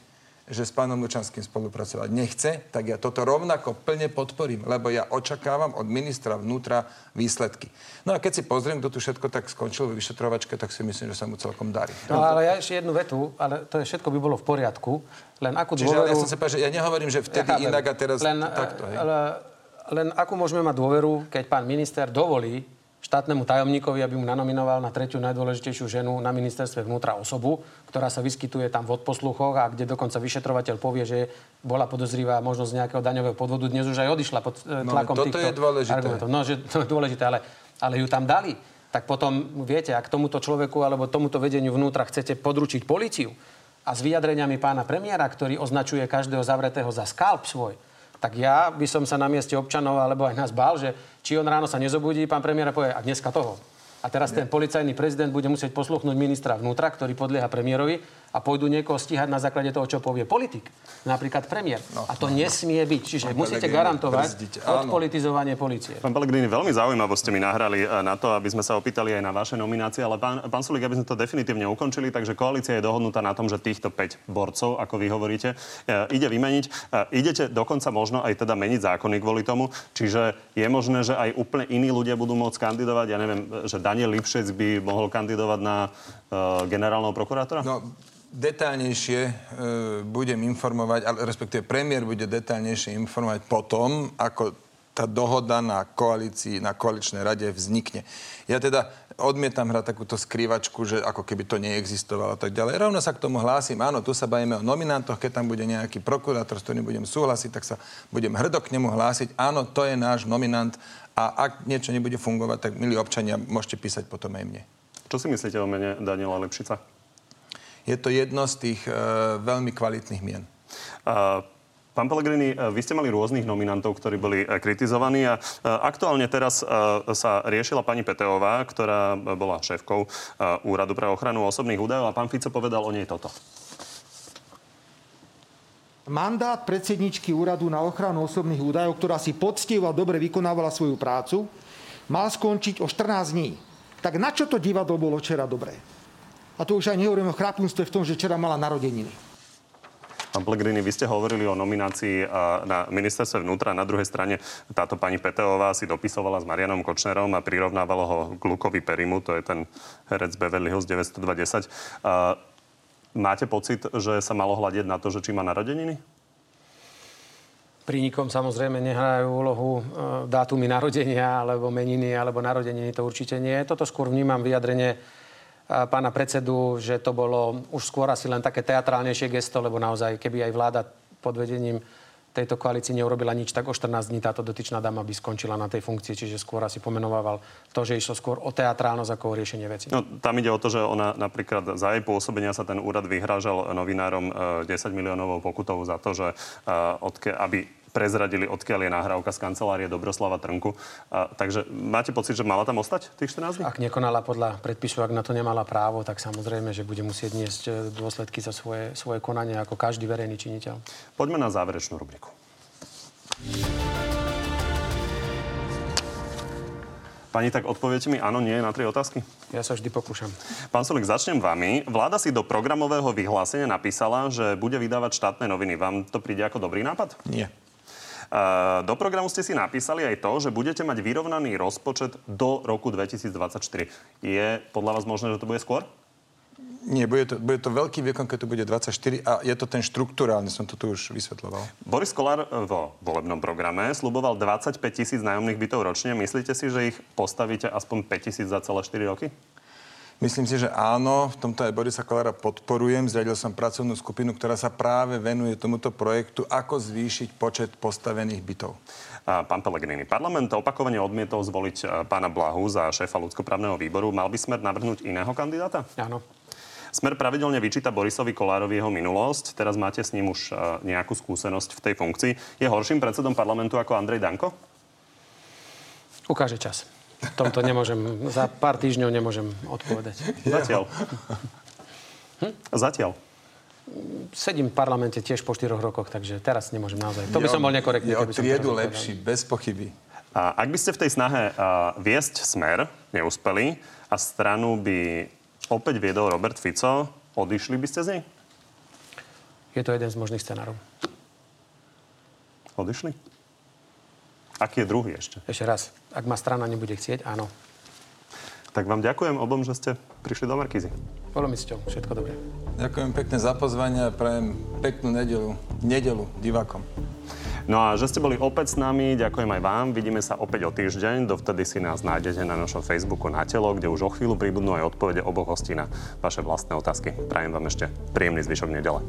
že s pánom Lučanským spolupracovať nechce, tak ja toto rovnako plne podporím, lebo ja očakávam od ministra vnútra výsledky. No a keď si pozriem, kto tu všetko tak skončil vo vyšetrovačke, tak si myslím, že sa mu celkom darí. No ale ja ešte jednu vetu, ale to je všetko by bolo v poriadku, len akú Čiže dôveru... ja, som sa ja nehovorím, že vtedy ja inak a teraz len, takto. Hej. Ale, len akú môžeme mať dôveru, keď pán minister dovolí štátnemu tajomníkovi, aby mu nanominoval na tretiu najdôležitejšiu ženu na ministerstve vnútra osobu, ktorá sa vyskytuje tam v odposluchoch a kde dokonca vyšetrovateľ povie, že bola podozrivá možnosť nejakého daňového podvodu. Dnes už aj odišla pod eh, no, tlakom no, týchto je dôležité. argumentov. No, že to je dôležité, ale, ale ju tam dali. Tak potom, viete, ak tomuto človeku alebo tomuto vedeniu vnútra chcete područiť policiu a s vyjadreniami pána premiéra, ktorý označuje každého zavretého za skalp svoj, tak ja by som sa na mieste občanov alebo aj nás bál, že či on ráno sa nezobudí, pán premiér povie, a dneska toho. A teraz ten policajný prezident bude musieť posluchnúť ministra vnútra, ktorý podlieha premiérovi a pôjdu niekoho stíhať na základe toho, čo povie politik. Napríklad premiér. No, a to no, nesmie byť. Čiže pán musíte garantovať odpolitizovanie policie. Pán Pellegrini, veľmi zaujímavo ste mi nahrali eh, na to, aby sme sa opýtali aj na vaše nominácie, ale pán, pán Sulík, aby sme to definitívne ukončili, takže koalícia je dohodnutá na tom, že týchto 5 borcov, ako vy hovoríte, eh, ide vymeniť. Eh, idete dokonca možno aj teda meniť zákony kvôli tomu, čiže je možné, že aj úplne iní ľudia budú môcť kandidovať. Ja neviem, že Daniel Lipšec by mohol kandidovať na uh, generálneho prokurátora? No, Detálnejšie e, budem informovať, ale respektíve premiér bude detálnejšie informovať potom, ako tá dohoda na koalícii, na koaličnej rade vznikne. Ja teda odmietam hrať takúto skrývačku, že ako keby to neexistovalo a tak ďalej. Rovno sa k tomu hlásim. Áno, tu sa bavíme o nominantoch. Keď tam bude nejaký prokurátor, s ktorým budem súhlasiť, tak sa budem hrdo k nemu hlásiť. Áno, to je náš nominant a ak niečo nebude fungovať, tak milí občania, môžete písať potom aj mne. Čo si myslíte o mene Daniela Lepšica? Je to jedno z tých uh, veľmi kvalitných mien. Uh, Pán Pellegrini, e, vy ste mali rôznych nominantov, ktorí boli e, kritizovaní a aktuálne teraz sa riešila pani Peteová, ktorá bola šéfkou Úradu pre ochranu osobných údajov a pán Fico povedal o nej toto. Mandát predsedničky Úradu na ochranu osobných údajov, ktorá si poctivo a dobre vykonávala svoju prácu, mal skončiť o 14 dní. Tak na čo to divadlo bolo včera dobré? A to už aj nehovorím o chrapunstve v tom, že včera mala narodeniny. Pán Pellegrini, vy ste hovorili o nominácii na ministerstve vnútra. Na druhej strane táto pani Peteová si dopisovala s Marianom Kočnerom a prirovnávalo ho k Lukovi Perimu, to je ten herec Beverly Hills 920. Máte pocit, že sa malo hľadiť na to, že či má narodeniny? Pri nikom samozrejme nehrajú úlohu e, dátumy narodenia, alebo meniny, alebo narodeniny, to určite nie. Toto skôr vnímam vyjadrenie pána predsedu, že to bolo už skôr asi len také teatrálnejšie gesto, lebo naozaj, keby aj vláda pod vedením tejto koalícii neurobila nič, tak o 14 dní táto dotyčná dáma by skončila na tej funkcii, čiže skôr asi pomenovával to, že išlo skôr o teatrálnosť ako o riešenie veci. No, tam ide o to, že ona napríklad za jej pôsobenia sa ten úrad vyhrážal novinárom 10 e, miliónovou pokutou za to, že e, odke, aby prezradili, odkiaľ je nahrávka z kancelárie Dobroslava Trnku. A, takže máte pocit, že mala tam ostať tých 14 dní? Ak nekonala podľa predpisu, ak na to nemala právo, tak samozrejme, že bude musieť niesť e, dôsledky za svoje, svoje konanie ako každý verejný činiteľ. Poďme na záverečnú rubriku. Pani, tak odpoviete mi áno, nie na tri otázky? Ja sa vždy pokúšam. Pán Solik, začnem vami. Vláda si do programového vyhlásenia napísala, že bude vydávať štátne noviny. Vám to príde ako dobrý nápad? Nie. Do programu ste si napísali aj to, že budete mať vyrovnaný rozpočet do roku 2024. Je podľa vás možné, že to bude skôr? Nie, bude to, bude to veľký výkon, keď to bude 24 a je to ten štruktúrálny, som to tu už vysvetloval. Boris Kolár vo volebnom programe sluboval 25 tisíc nájomných bytov ročne. Myslíte si, že ich postavíte aspoň 5 tisíc za celé 4 roky? Myslím si, že áno, v tomto aj Borisa Kolára podporujem. Zriadil som pracovnú skupinu, ktorá sa práve venuje tomuto projektu, ako zvýšiť počet postavených bytov. Pán Pelegrini, parlament opakovane odmietol zvoliť e, pána Blahu za šéfa ľudskoprávneho výboru. Mal by smer navrhnúť iného kandidáta? Áno. Smer pravidelne vyčíta Borisovi Kolárovi jeho minulosť. Teraz máte s ním už uh, nejakú skúsenosť v tej funkcii. Je horším predsedom parlamentu ako Andrej Danko? Ukáže čas. V tomto nemôžem, za pár týždňov nemôžem odpovedať. Zatiaľ. Hm? Zatiaľ. Sedím v parlamente tiež po 4 rokoch, takže teraz nemôžem naozaj. To by som bol nekorektný. Je o triedu lepší, bez pochyby. A ak by ste v tej snahe uh, viesť smer neúspeli a stranu by opäť viedol Robert Fico, odišli by ste z nej? Je to jeden z možných scenárov. Odišli? Aký je druhý ešte? Ešte raz. Ak ma strana nebude chcieť, áno. Tak vám ďakujem obom, že ste prišli do Markízy. Bolo mi cťou. Všetko dobré. Ďakujem pekne za pozvanie a prajem peknú nedelu, nedelu divákom. No a že ste boli opäť s nami, ďakujem aj vám. Vidíme sa opäť o týždeň. Dovtedy si nás nájdete na našom Facebooku na telo, kde už o chvíľu pribudnú aj odpovede oboch hostí na vaše vlastné otázky. Prajem vám ešte príjemný zvyšok nedele.